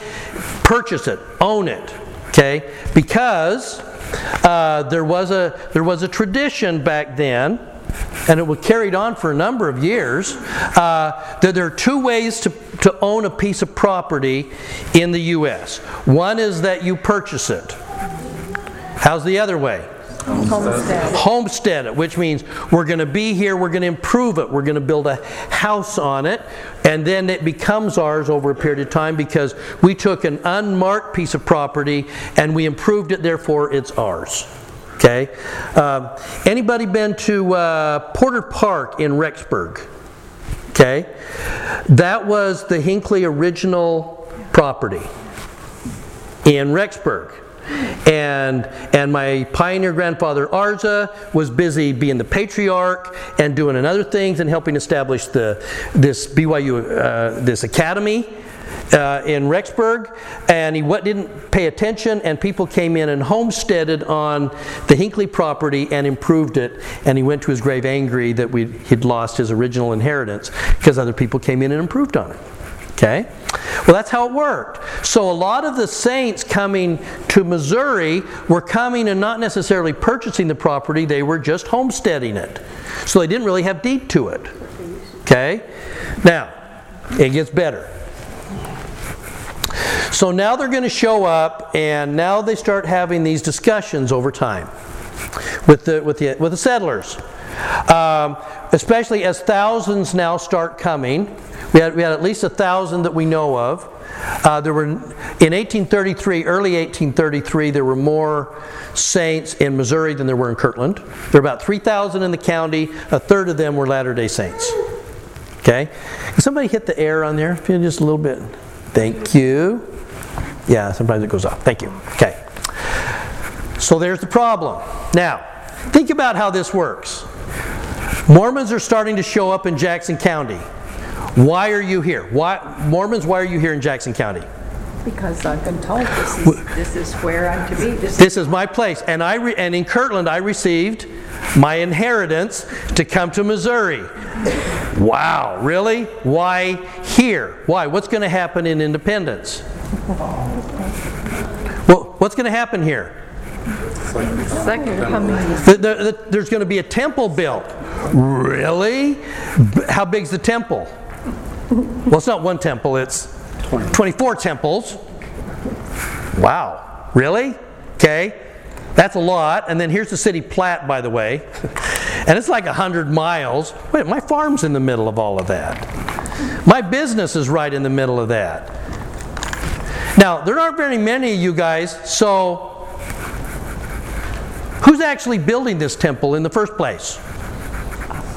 purchase it, own it. Okay? Because uh, there, was a, there was a tradition back then and it was carried on for a number of years, uh, that there are two ways to, to own a piece of property in the U.S. One is that you purchase it. How's the other way? Homestead. Homestead it, which means we're going to be here, we're going to improve it, we're going to build a house on it, and then it becomes ours over a period of time because we took an unmarked piece of property and we improved it, therefore it's ours. Okay. Um, anybody been to uh, Porter Park in Rexburg? Okay. That was the Hinckley original property in Rexburg. And, and my pioneer grandfather Arza was busy being the patriarch and doing other things and helping establish the, this BYU, uh, this academy uh, in Rexburg, and he what, didn't pay attention, and people came in and homesteaded on the Hinckley property and improved it, and he went to his grave angry that we he'd lost his original inheritance because other people came in and improved on it. Okay? Well, that's how it worked. So, a lot of the saints coming to Missouri were coming and not necessarily purchasing the property, they were just homesteading it. So, they didn't really have deed to it. Okay? Now, it gets better. So now they're going to show up, and now they start having these discussions over time with the, with the, with the settlers. Um, especially as thousands now start coming. We had, we had at least a thousand that we know of. Uh, there were in 1833, early 1833, there were more saints in Missouri than there were in Kirtland. There were about 3,000 in the county. A third of them were Latter-day Saints. Okay, Can somebody hit the air on there? Just a little bit. Thank you. Yeah, sometimes it goes off. Thank you. Okay. So there's the problem. Now, think about how this works. Mormons are starting to show up in Jackson County. Why are you here? Why, Mormons, why are you here in Jackson County? Because I've been told this is, this is where I'm to be. This This is my place. And, I re- and in Kirtland, I received my inheritance to come to Missouri. Wow, really? Why here? Why? What's going to happen in Independence? Well, what's going to happen here? Second coming. The- the- the- there's going to be a temple built. Really? B- How big's the temple? Well, it's not one temple, it's 24 temples. Wow. Really? Okay. That's a lot. And then here's the city plat, by the way. and it's like 100 miles. Wait, my farm's in the middle of all of that. My business is right in the middle of that. Now, there aren't very many of you guys, so Who's actually building this temple in the first place?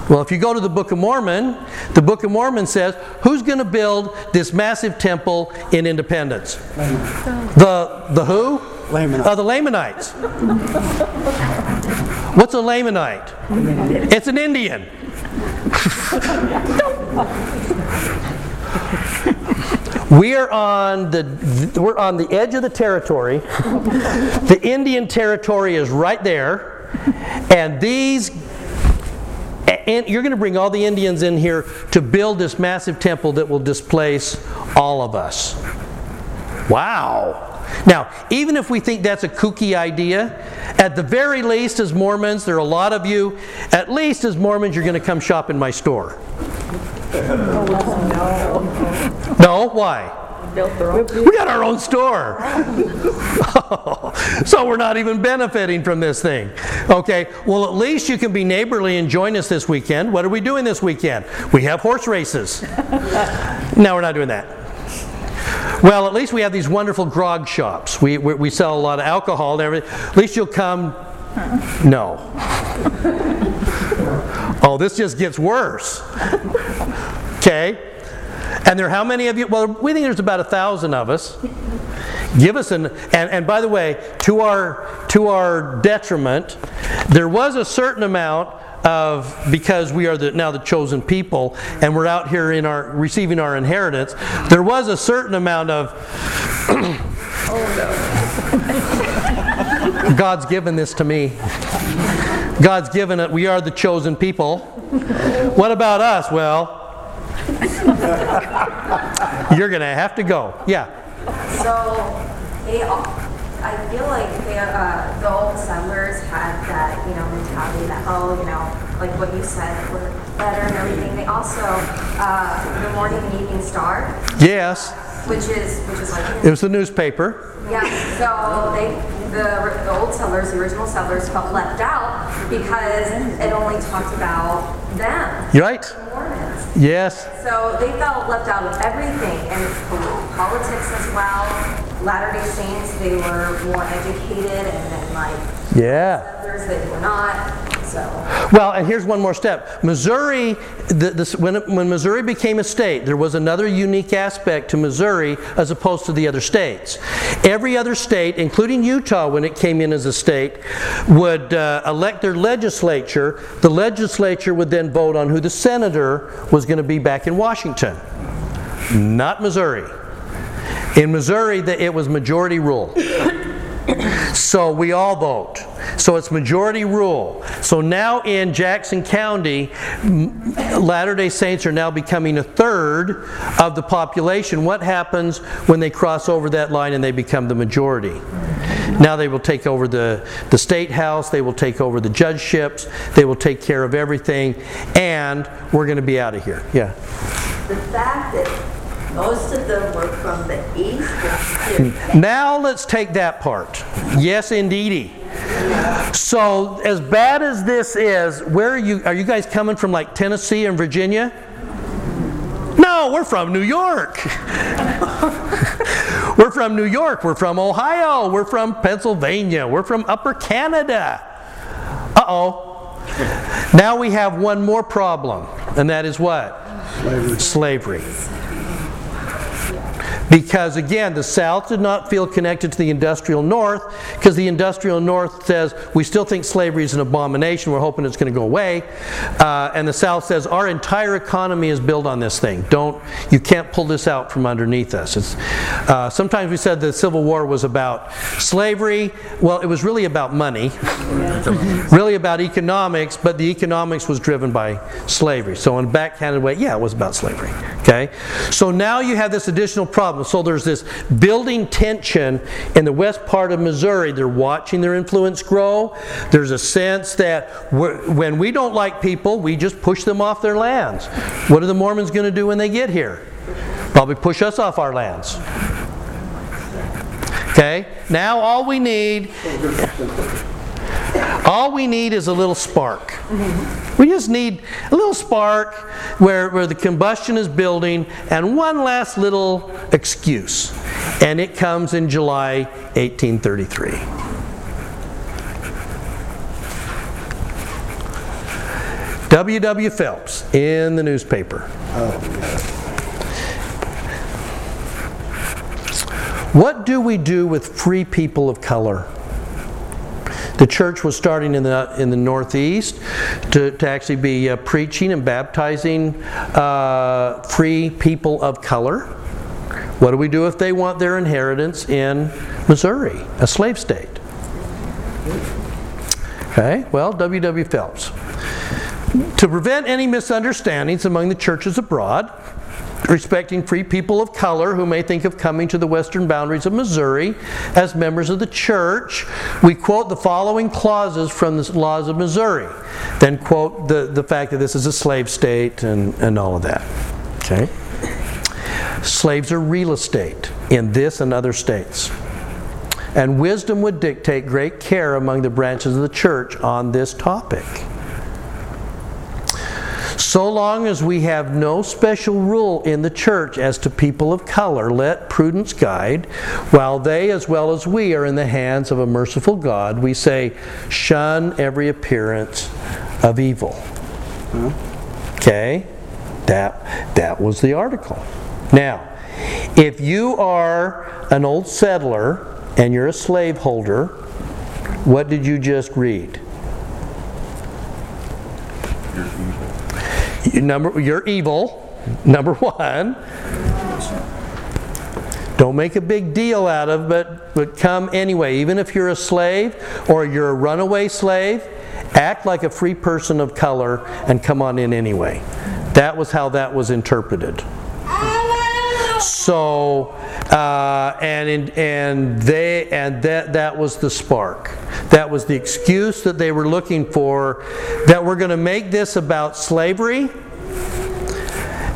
Well, if you go to the Book of Mormon, the Book of Mormon says, who's going to build this massive temple in Independence? The the who? Lamanites. Uh, the Lamanites. What's a Lamanite? It's an Indian. We are on the we're on the edge of the territory. the Indian territory is right there, and these and you're going to bring all the Indians in here to build this massive temple that will displace all of us. Wow. Now, even if we think that's a kooky idea, at the very least, as Mormons, there are a lot of you, at least as Mormons, you're going to come shop in my store. No, why? We got our own store. so we're not even benefiting from this thing. Okay, well, at least you can be neighborly and join us this weekend. What are we doing this weekend? We have horse races. no, we're not doing that. Well, at least we have these wonderful grog shops. We, we, we sell a lot of alcohol and everything. At least you'll come. No. Oh, this just gets worse. Okay? And there are how many of you? Well, we think there's about a thousand of us. Give us an and, and by the way, to our to our detriment, there was a certain amount of because we are the, now the chosen people and we're out here in our receiving our inheritance. There was a certain amount of oh no God's given this to me. God's given it. We are the chosen people. What about us? Well, you're going to have to go. Yeah. So they all, I feel like they, uh, the old settlers had that, you know, mentality that, oh, you know, like what you said, we're better and everything. They also, uh, the morning and evening star, Yes. which is, which is like, It was the newspaper. yeah, so they, the, the old settlers, the original settlers felt left out because it only talked about them. You right? the Mormons. Yes. So they felt left out of everything, and politics as well. Latter-day Saints, they were more educated, and then like Yeah. others, they were not. So Well, and here's one more step. Missouri, the, this, when, when Missouri became a state, there was another unique aspect to Missouri as opposed to the other states. Every other state, including Utah when it came in as a state, would uh, elect their legislature. The legislature would then vote on who the senator was going to be back in Washington. Not Missouri. In Missouri, it was majority rule. So we all vote. So it's majority rule. So now in Jackson County, Latter day Saints are now becoming a third of the population. What happens when they cross over that line and they become the majority? Now they will take over the, the state house, they will take over the judgeships, they will take care of everything, and we're going to be out of here. Yeah. the fact that Most of them were from the east Now let's take that part. Yes, indeedy. So, as bad as this is, where are you? Are you guys coming from like Tennessee and Virginia? No, we're from New York. we're from New York. We're from Ohio. We're from Pennsylvania. We're from Upper Canada. Uh oh. Now we have one more problem, and that is what? Slavery. Because again, the South did not feel connected to the industrial North because the industrial North says, we still think slavery is an abomination, we're hoping it's going to go away. Uh, and the South says, our entire economy is built on this thing. Don't, you can't pull this out from underneath us. Uh, sometimes we said the Civil War was about slavery. Well, it was really about money, really about economics, but the economics was driven by slavery. So, in a backhanded way, yeah, it was about slavery. Okay? So now you have this additional problem. So there's this building tension in the west part of Missouri. They're watching their influence grow. There's a sense that when we don't like people, we just push them off their lands. What are the Mormons going to do when they get here? Probably push us off our lands. Okay? Now all we need all we need is a little spark. Mm-hmm. We just need a little spark where, where the combustion is building and one last little excuse. And it comes in July 1833. W. W. Phelps in the newspaper. What do we do with free people of color? The church was starting in the, in the Northeast to, to actually be uh, preaching and baptizing uh, free people of color. What do we do if they want their inheritance in Missouri, a slave state? Okay, well, W. W. Phelps. To prevent any misunderstandings among the churches abroad, respecting free people of color who may think of coming to the western boundaries of Missouri as members of the church, we quote the following clauses from the laws of Missouri, then quote the, the fact that this is a slave state and, and all of that. Okay? Slaves are real estate in this and other states. And wisdom would dictate great care among the branches of the church on this topic. So long as we have no special rule in the church as to people of color, let prudence guide, while they as well as we are in the hands of a merciful God, we say, shun every appearance of evil. Okay? That, that was the article. Now, if you are an old settler and you're a slaveholder, what did you just read? You- Number, you're evil, number one. Don't make a big deal out of it, but come anyway. Even if you're a slave or you're a runaway slave, act like a free person of color and come on in anyway. That was how that was interpreted. So, uh, and and they and that that was the spark. That was the excuse that they were looking for. That we're going to make this about slavery.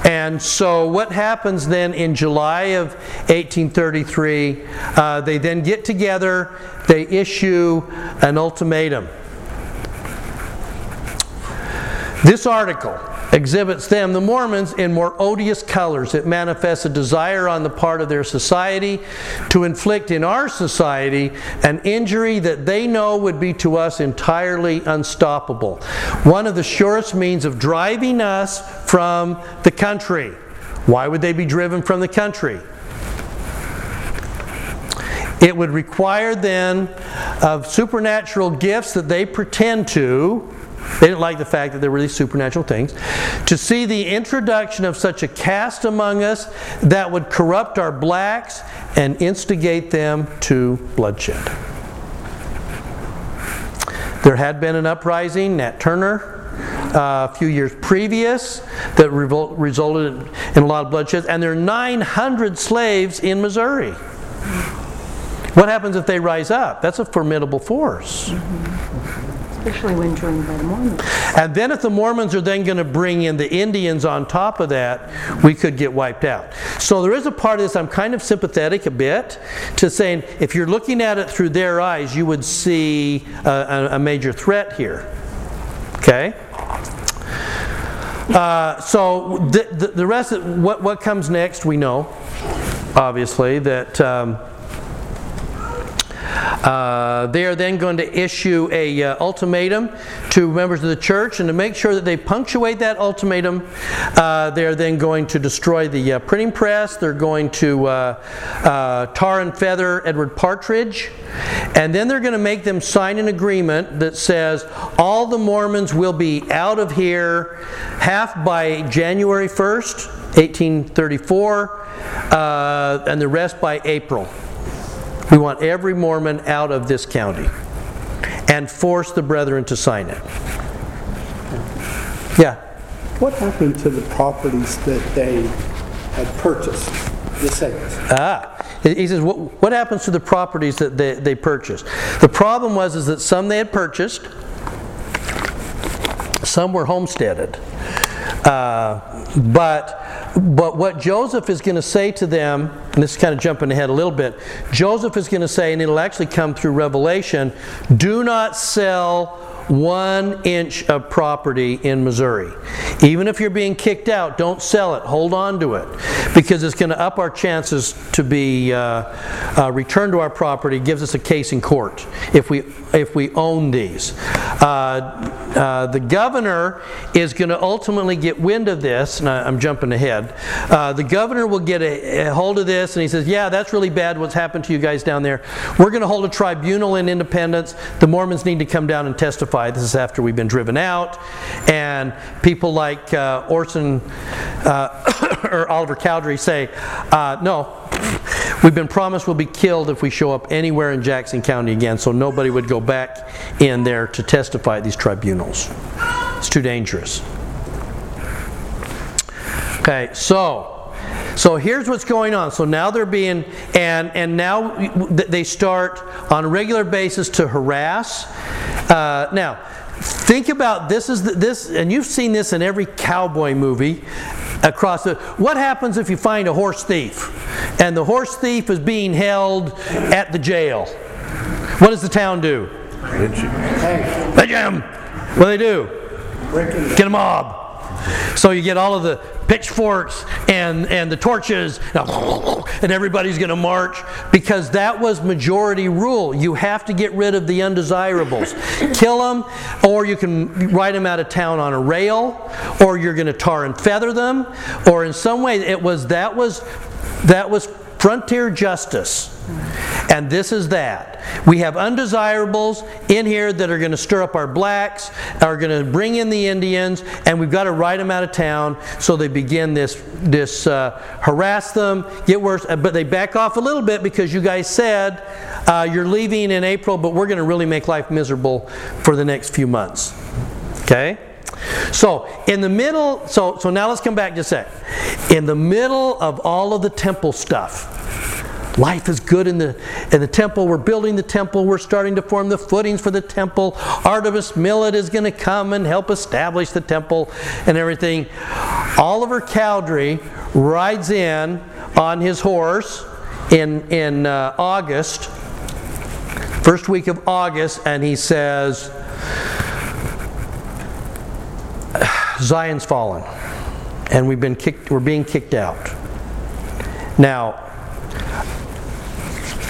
And so, what happens then in July of 1833? Uh, they then get together. They issue an ultimatum. This article exhibits them, the Mormons, in more odious colors. It manifests a desire on the part of their society to inflict in our society an injury that they know would be to us entirely unstoppable. One of the surest means of driving us from the country. Why would they be driven from the country? It would require then of supernatural gifts that they pretend to. They didn't like the fact that there were these supernatural things. To see the introduction of such a caste among us that would corrupt our blacks and instigate them to bloodshed. There had been an uprising, Nat Turner, uh, a few years previous that revol- resulted in a lot of bloodshed, and there are 900 slaves in Missouri. What happens if they rise up? That's a formidable force. Especially when joined by the Mormons. And then if the Mormons are then going to bring in the Indians on top of that, we could get wiped out. So there is a part of this I'm kind of sympathetic a bit to saying if you're looking at it through their eyes, you would see a, a, major threat here. Okay? Uh, so the, the, the rest of what, what comes next, we know, obviously, that. Um, uh, they are then going to issue a uh, ultimatum to members of the church, and to make sure that they punctuate that ultimatum, uh, they're then going to destroy the uh, printing press. They're going to uh, uh, tar and feather Edward Partridge, and then they're going to make them sign an agreement that says all the Mormons will be out of here half by January 1st, 1834, and the rest by April. We want every Mormon out of this county and force the brethren to sign it. Yeah. What happened to the properties that they had purchased, the sales? Ah, he says, what, what happens to the properties that they, they purchased? The problem was is that some they had purchased, some were homesteaded. Uh, but but what Joseph is going to say to them, and this is kind of jumping ahead a little bit, Joseph is going to say, and it'll actually come through Revelation do not sell one inch of property in Missouri. Even if you're being kicked out, don't sell it. Hold on to it because it's going to up our chances to be uh, uh, returned to our property. Gives us a case in court if we if we own these. Uh, uh the governor is going to ultimately get wind of this, and I, am jumping ahead. Uh, the governor will get a, a hold of this, and he says, "Yeah, that's really bad. What's happened to you guys down there? We're going to hold a tribunal in Independence. The Mormons need to come down and testify." This is after we've been driven out. And people like uh, Orson uh, or Oliver Cowdery say, uh, no, we've been promised we'll be killed if we show up anywhere in Jackson County again, so nobody would go back in there to testify at these tribunals. It's too dangerous. Okay, so so here's what's going on. So now they're being, and, and now they start on a regular basis to harass. Uh, now, think about this is the, this, and you've seen this in every cowboy movie across the. What happens if you find a horse thief, and the horse thief is being held at the jail? What does the town do? What do they do? Get a mob. So you get all of the pitchforks and, and the torches, and everybody's going to march because that was majority rule. You have to get rid of the undesirables. Kill them, or you can ride them out of town on a rail, or you're going to tar and feather them, or in some way it was that was that was frontier justice. And this is that. We have undesirables in here that are going to stir up our blacks, are going to bring in the Indians, and we've got to ride them out of town. So they begin this, this uh, harass them, get worse, uh, but they back off a little bit because you guys said uh, you're leaving in April, but we're going to really make life miserable for the next few months. Okay? So in the middle, so so now let's come back just a sec. In the middle of all of the temple stuff, Life is good in the, in the temple. We're building the temple. We're starting to form the footings for the temple. Artemus Millet is going to come and help establish the temple and everything. Oliver Cowdery rides in on his horse in, in uh, August, first week of August, and he says, Zion's fallen, and we've been kicked, we're being kicked out. Now,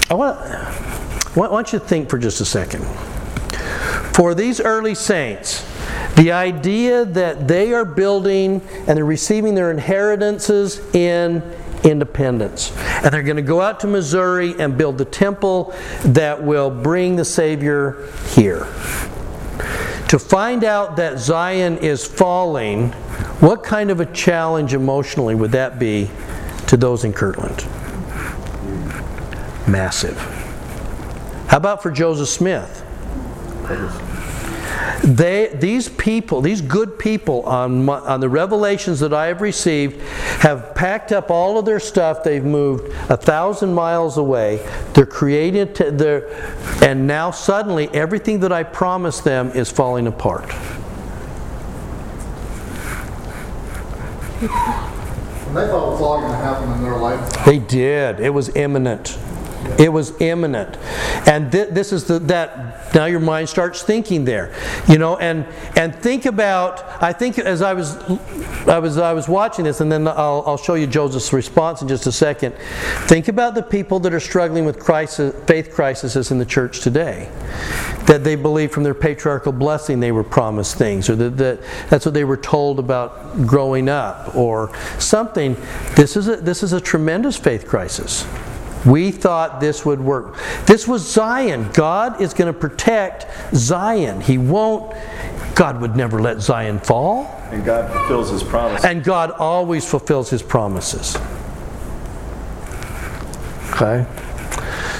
I want, I want you to think for just a second. For these early saints, the idea that they are building and they're receiving their inheritances in independence. And they're going to go out to Missouri and build the temple that will bring the Savior here. To find out that Zion is falling, what kind of a challenge emotionally would that be to those in Kirtland? Massive. How about for Joseph Smith? They, these people, these good people on, my, on the revelations that I have received, have packed up all of their stuff. They've moved a thousand miles away. They're created, to, they're, and now suddenly everything that I promised them is falling apart. And they thought it was all going to happen in their lifetime. They did. It was imminent. It was imminent. And th- this is the, that, now your mind starts thinking there. You know, and, and think about, I think as I was, I was, I was watching this, and then I'll, I'll show you Joseph's response in just a second. Think about the people that are struggling with crisis, faith crises in the church today. That they believe from their patriarchal blessing they were promised things, or that, that that's what they were told about growing up, or something. This is a, this is a tremendous faith crisis. We thought this would work. This was Zion. God is going to protect Zion. He won't, God would never let Zion fall. And God fulfills his promise. And God always fulfills his promises. Okay?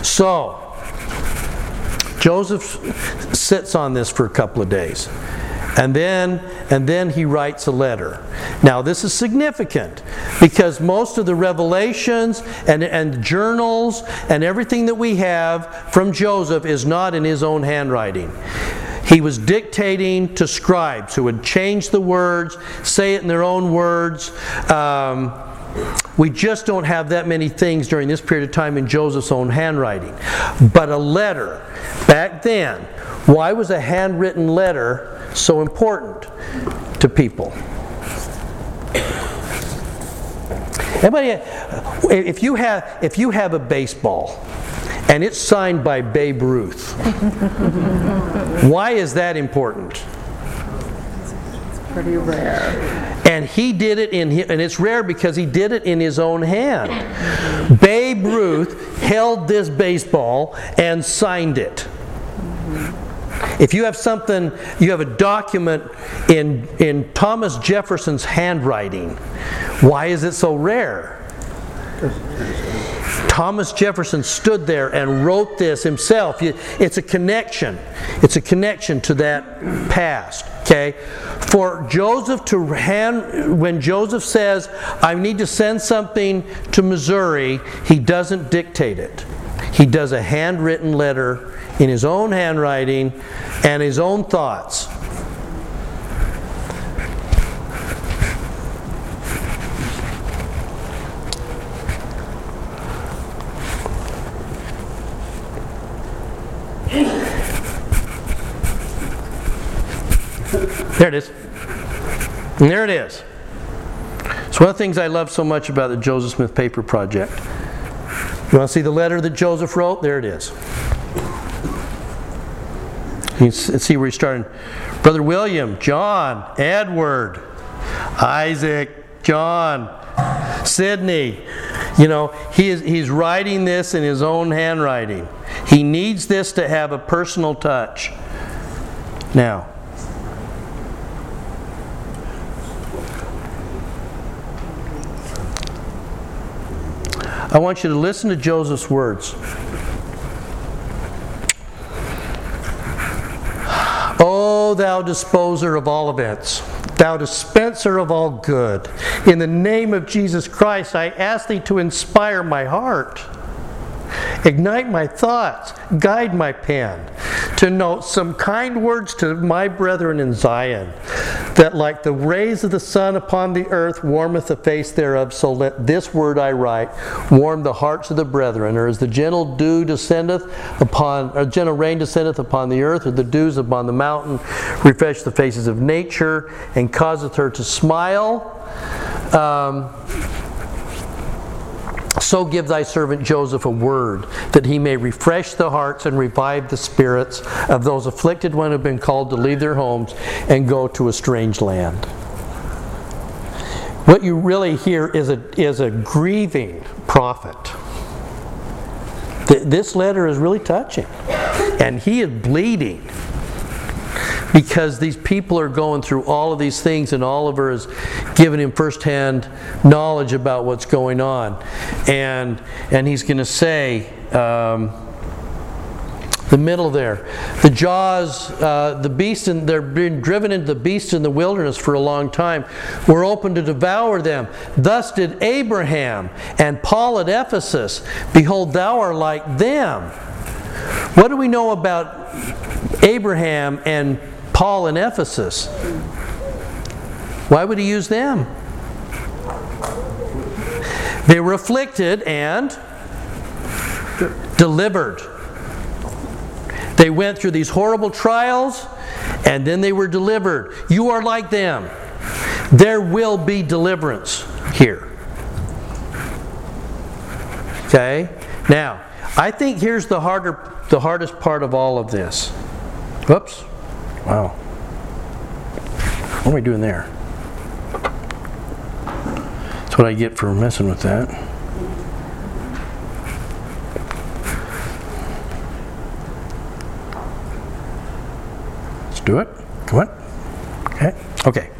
So, Joseph sits on this for a couple of days. And then, and then he writes a letter. Now, this is significant because most of the revelations and, and journals and everything that we have from Joseph is not in his own handwriting. He was dictating to scribes who would change the words, say it in their own words. Um, we just don't have that many things during this period of time in Joseph's own handwriting. But a letter, back then, why was a handwritten letter so important to people? Anybody, if you have if you have a baseball and it's signed by Babe Ruth, why is that important? Pretty rare. And he did it in, and it's rare because he did it in his own hand. Babe Ruth held this baseball and signed it. If you have something, you have a document in, in Thomas Jefferson's handwriting, why is it so rare? Thomas Jefferson stood there and wrote this himself. It's a connection. It's a connection to that past. Okay? For Joseph to hand, when Joseph says, I need to send something to Missouri, he doesn't dictate it. He does a handwritten letter in his own handwriting and his own thoughts. There it is. And there it is. It's one of the things I love so much about the Joseph Smith Paper Project. You want to see the letter that Joseph wrote? There it is. You see where he's starting. Brother William, John, Edward, Isaac, John, Sidney. You know, he is, he's writing this in his own handwriting. He needs this to have a personal touch. Now, I want you to listen to Joseph's words. O thou disposer of all events, thou dispenser of all good, in the name of Jesus Christ, I ask thee to inspire my heart, ignite my thoughts, guide my pen, to note some kind words to my brethren in Zion, that like the rays of the sun upon the earth warmeth the face thereof, so let this word I write warm the hearts of the brethren, or as the gentle dew descendeth upon, or gentle rain descendeth upon the earth, or the dews upon the mountain, refresh the faces of nature, and causeth her to smile. Um, so give thy servant Joseph a word, that he may refresh the hearts and revive the spirits of those afflicted when have been called to leave their homes and go to a strange land. What you really hear is a, is a grieving prophet. This letter is really touching. And he is bleeding because these people are going through all of these things, and Oliver is giving him firsthand knowledge about what's going on. And, and he's going to say, um, the middle there. The jaws, uh, the beast, and they're being driven into the beast in the wilderness for a long time, were open to devour them. Thus did Abraham and Paul at Ephesus. Behold, thou art like them. What do we know about Abraham and Paul in Ephesus? Why would he use them? They were afflicted and delivered. They went through these horrible trials and then they were delivered. You are like them. There will be deliverance here. Okay? Now, I think here's the harder the hardest part of all of this. Whoops. Wow. What are we doing there? That's what I get for messing with that. Let's do it. Come on. Okay. Okay.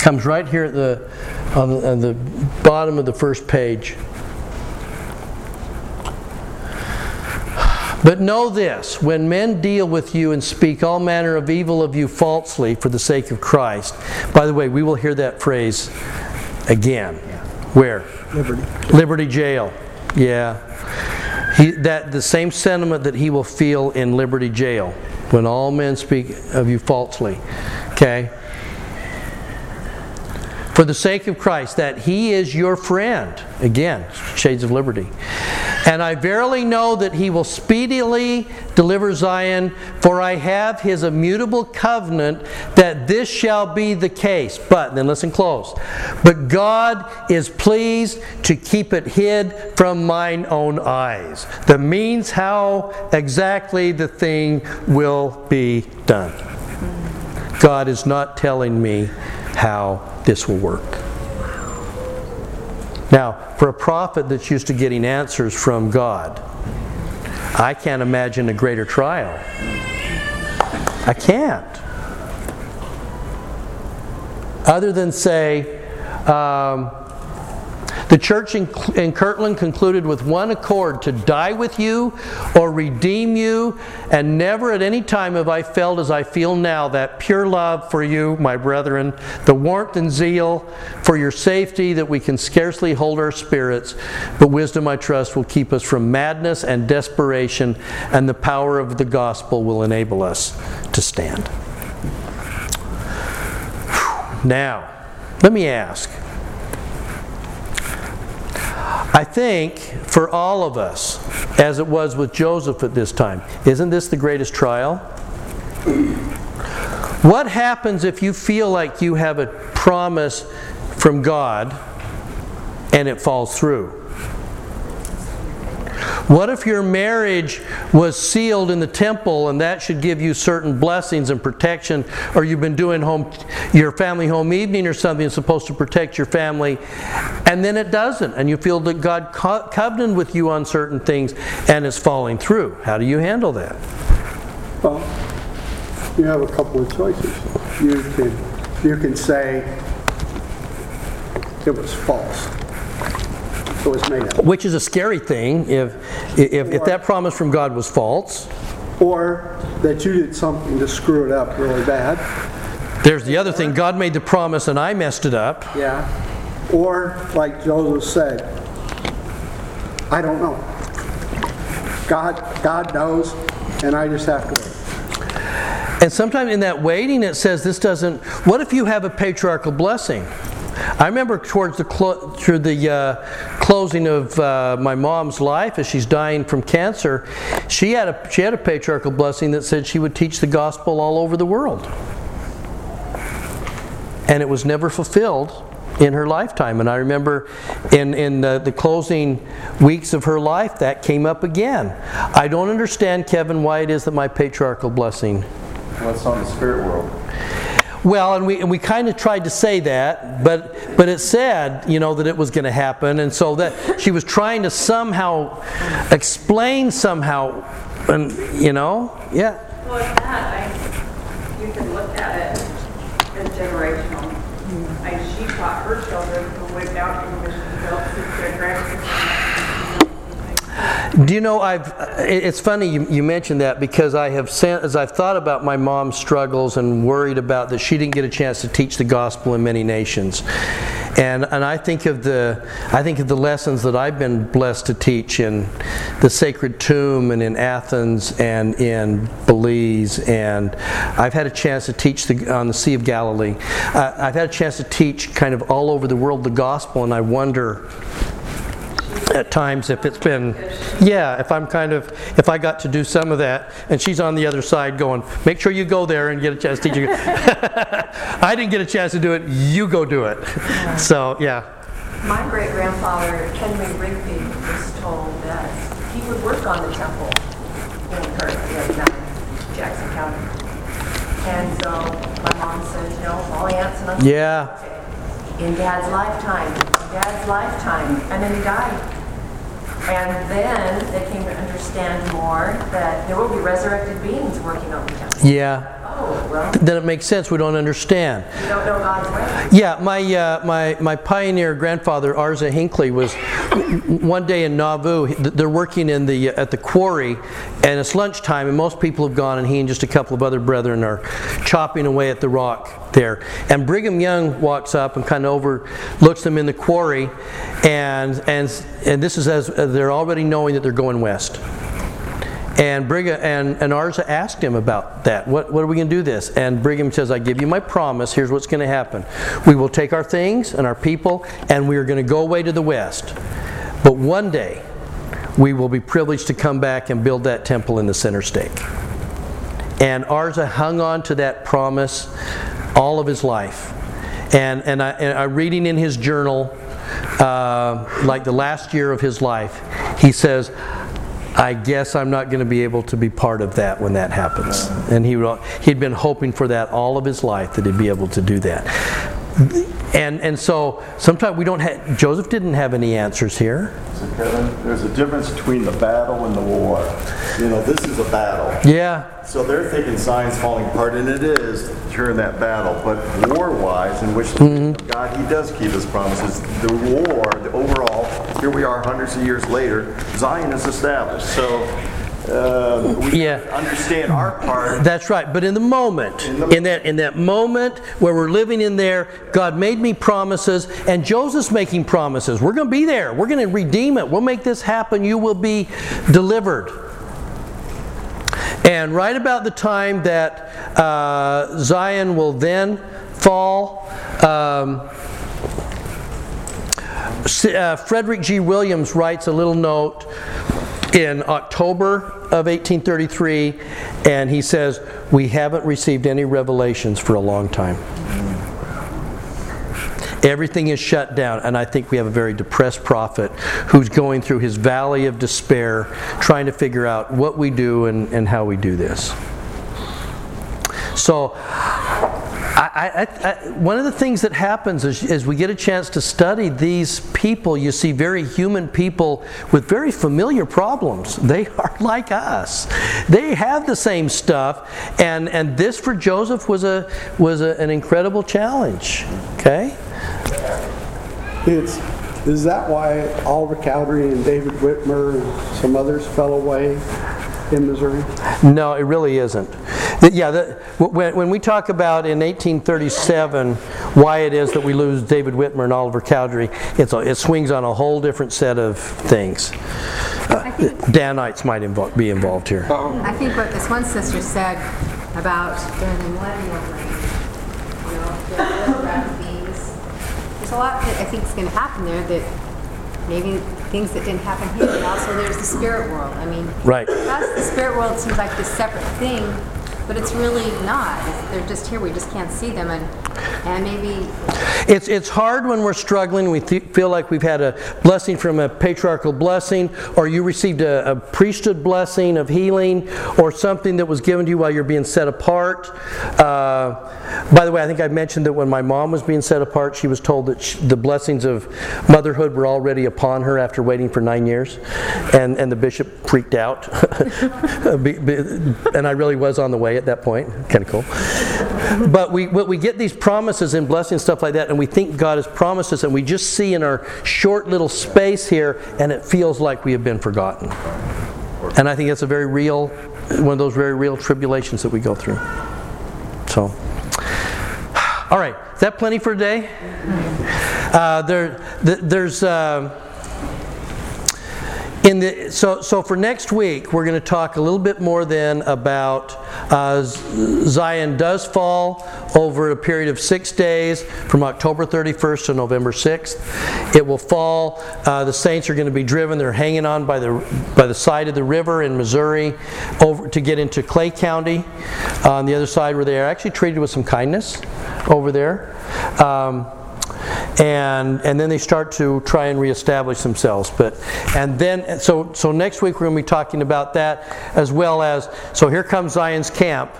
Comes right here at the on, the on the bottom of the first page. But know this when men deal with you and speak all manner of evil of you falsely for the sake of Christ. By the way, we will hear that phrase again. Where? Liberty. Liberty Jail. Yeah. He, that the same sentiment that he will feel in Liberty Jail when all men speak of you falsely. Okay? For the sake of Christ, that he is your friend. Again, shades of liberty. And I verily know that he will speedily deliver Zion, for I have his immutable covenant that this shall be the case. But, then listen close. But God is pleased to keep it hid from mine own eyes. The means how exactly the thing will be done. God is not telling me how this will work. Now, for a prophet that's used to getting answers from God, I can't imagine a greater trial. I can't. Other than say, um, the church in, in, Kirtland concluded with one accord to die with you or redeem you, and never at any time have I felt as I feel now that pure love for you, my brethren, the warmth and zeal for your safety that we can scarcely hold our spirits, but wisdom, I trust, will keep us from madness and desperation, and the power of the gospel will enable us to stand. Now, let me ask. I think for all of us, as it was with Joseph at this time, isn't this the greatest trial? What happens if you feel like you have a promise from God and it falls through? What if your marriage was sealed in the temple and that should give you certain blessings and protection, or you've been doing home your family home evening or something that's supposed to protect your family, and then it doesn't, and you feel that God co- covenanted with you on certain things and it's falling through? How do you handle that? Well, you have a couple of choices. You can you can say it was false. Was made up. Which is a scary thing if, if, if that promise from God was false. Or that you did something to screw it up really bad. There's the other thing God made the promise and I messed it up. Yeah. Or, like Joseph said, I don't know. God, God knows, and I just have to wait. And sometimes in that waiting, it says this doesn't. What if you have a patriarchal blessing? I remember towards the clo- through the uh, closing of uh, my mom's life, as she's dying from cancer, she had a she had a patriarchal blessing that said she would teach the gospel all over the world, and it was never fulfilled in her lifetime. And I remember in, in the, the, closing weeks of her life, that came up again. I don't understand, Kevin, why it is that my patriarchal blessing. What's on the spirit world? Well, and we, and we kind of tried to say that, but, but it said, you know, that it was going to happen. And so that she was trying to somehow explain somehow And, you know, yeah. Well, that, I, you can look at it as generational. And she taught her children who went down to the mission field to their grandparents. Do you know, I've, it's funny you, you mentioned that because I have sent, as I've thought about my mom's struggles and worried about that she didn't get a chance to teach the gospel in many nations. And, and I think of the, I think of the lessons that I've been blessed to teach in the Sacred Tomb and in Athens and in Belize. And I've had a chance to teach the, on the Sea of Galilee. Uh, I've had a chance to teach kind of all over the world the gospel and I wonder, at times if it's been yeah if i'm kind of if i got to do some of that and she's on the other side going make sure you go there and get a chance to teach you i didn't get a chance to do it you go do it so yeah My great grandfather, Henry Rigby, was told that he would work on the temple in Kirk, in Jackson County. And so my mom said, you know, all the aunts and uncles. yeah In dad's lifetime, dad's lifetime, and then he died. And then they came to understand more that there will be resurrected beings working on the temple. yeah then it makes sense we don't understand you don't know God's way. Yeah, my, uh, my, my pioneer grandfather, Arza Hinckley, was one day in Nauvoo. They're working in the, at the quarry, and it's lunchtime, and most people have gone, and he and just a couple of other brethren are chopping away at the rock there. And Brigham Young walks up and kind of overlooks them in the quarry, and, and, and this is as they're already knowing that they're going west. And Brigham and, and Arza asked him about that. What, what are we going to do this? And Brigham says, I give you my promise. Here's what's going to happen. We will take our things and our people, and we are going to go away to the west. But one day, we will be privileged to come back and build that temple in the center stake. And Arza hung on to that promise all of his life. And, and, I, and I'm reading in his journal, uh, like the last year of his life, he says, I guess I'm not going to be able to be part of that when that happens. And he, he'd been hoping for that all of his life, that he'd be able to do that. And, and so sometimes we don't have, Joseph didn't have any answers here. So Kevin, there's a difference between the battle and the war. You know, this is a battle. Yeah, So they're thinking Zion's falling apart, and it is during that battle. But war-wise, in which of God, He does keep His promises. The war, the overall, here we are hundreds of years later, Zion is established. So uh, we Yeah. understand our part. That's right. But in the moment, In the- in that in that moment where we're living in there, God made me promises, and Joseph's making promises. We're going to be there. We're going to redeem it. We'll make this happen. You will be delivered. And right about the time that uh, Zion will then fall. Um, uh, Frederick G. Williams writes a little note in October of 1833, and he says, We haven't received any revelations for a long time. Everything is shut down, and I think we have a very depressed prophet who's going through his valley of despair, trying to figure out what we do and, and how we do this. So, I, I, I, one of the things that happens is, is we get a chance to study these people. You see very human people with very familiar problems. They are like us. They have the same stuff, and, and this for Joseph was a was a, an incredible challenge. Okay. It's, is that why Oliver Cowdery and David Whitmer and some others fell away in Missouri? No, it really isn't. Yeah, the, when, when we talk about in 1837 why it is that we lose David Whitmer and Oliver Cowdery, it's a, it swings on a whole different set of things. Uh, Danites might invo- be involved here. I think what this one sister said about during the millennial reign, you know, the resurrected beings, there's a lot that I think is going to happen there that maybe things that didn't happen here, and also there's the spirit world. I mean, Right. us, the spirit world seems like this separate thing, but it's really not. They're just here, we just can't see them, and, and maybe It's, it's hard when we're struggling. We th- feel like we've had a blessing from a patriarchal blessing, or you received a, a priesthood blessing of healing, or something that was given to you while you're being set apart. Uh, by the way, I think I mentioned that when my mom was being set apart, she was told that sh the blessings of motherhood were already upon her after waiting for nine years, and, and the bishop freaked out. And I really was on the way at that point. Kind of cool. But we, but we get these promises and blessings, stuff like that, and we think God has promised us, and we just see in our short little space here, and it feels like we have been forgotten. And I think that's a very real, one of those very real tribulations that we go through. So, all right, is that plenty for today? Uh, there, th- there's. Uh, in the, so, so for next week, we're going to talk a little bit more then about uh, Zion does fall over a period of six days from October 31st to November 6th. It will fall. Uh, the saints are going to be driven. They're hanging on by the by the side of the river in Missouri over to get into Clay County. On the other side, where they are actually treated with some kindness over there. Um, and and then they start to try and reestablish themselves but and then so so next week we're going to be talking about that as well as so here comes Zion's camp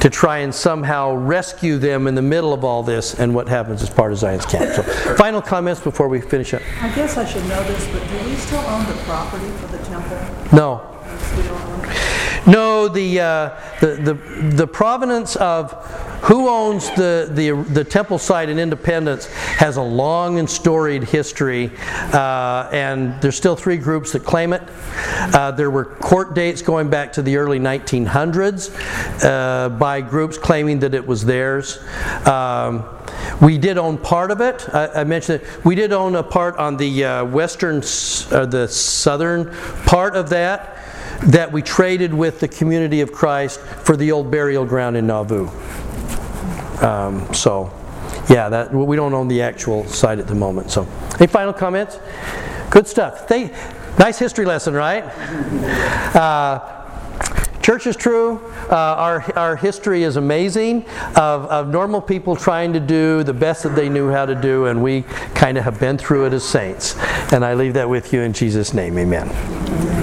to try and somehow rescue them in the middle of all this and what happens as part of Zion's camp. So final comments before we finish up. I guess I should know this, but do we still own the property for the temple? no We don't own it? No, the, uh, the, the, the provenance of who owns the, the, the temple site in Independence has a long and storied history, uh, and there's still three groups that claim it. Uh, there were court dates going back to the early 1900s uh, by groups claiming that it was theirs. Um, we did own part of it. I, I mentioned that we did own a part on the uh, western, uh, the southern part of that that we traded with the community of Christ for the old burial ground in Nauvoo. Um, so, yeah, that we don't own the actual site at the moment. So, any final comments? Good stuff. Thank, nice history lesson, right? Uh, Church is true. Uh, our, our history is amazing of, of normal people trying to do the best that they knew how to do, and we kind of have been through it as saints. And I leave that with you in Jesus' name. Amen.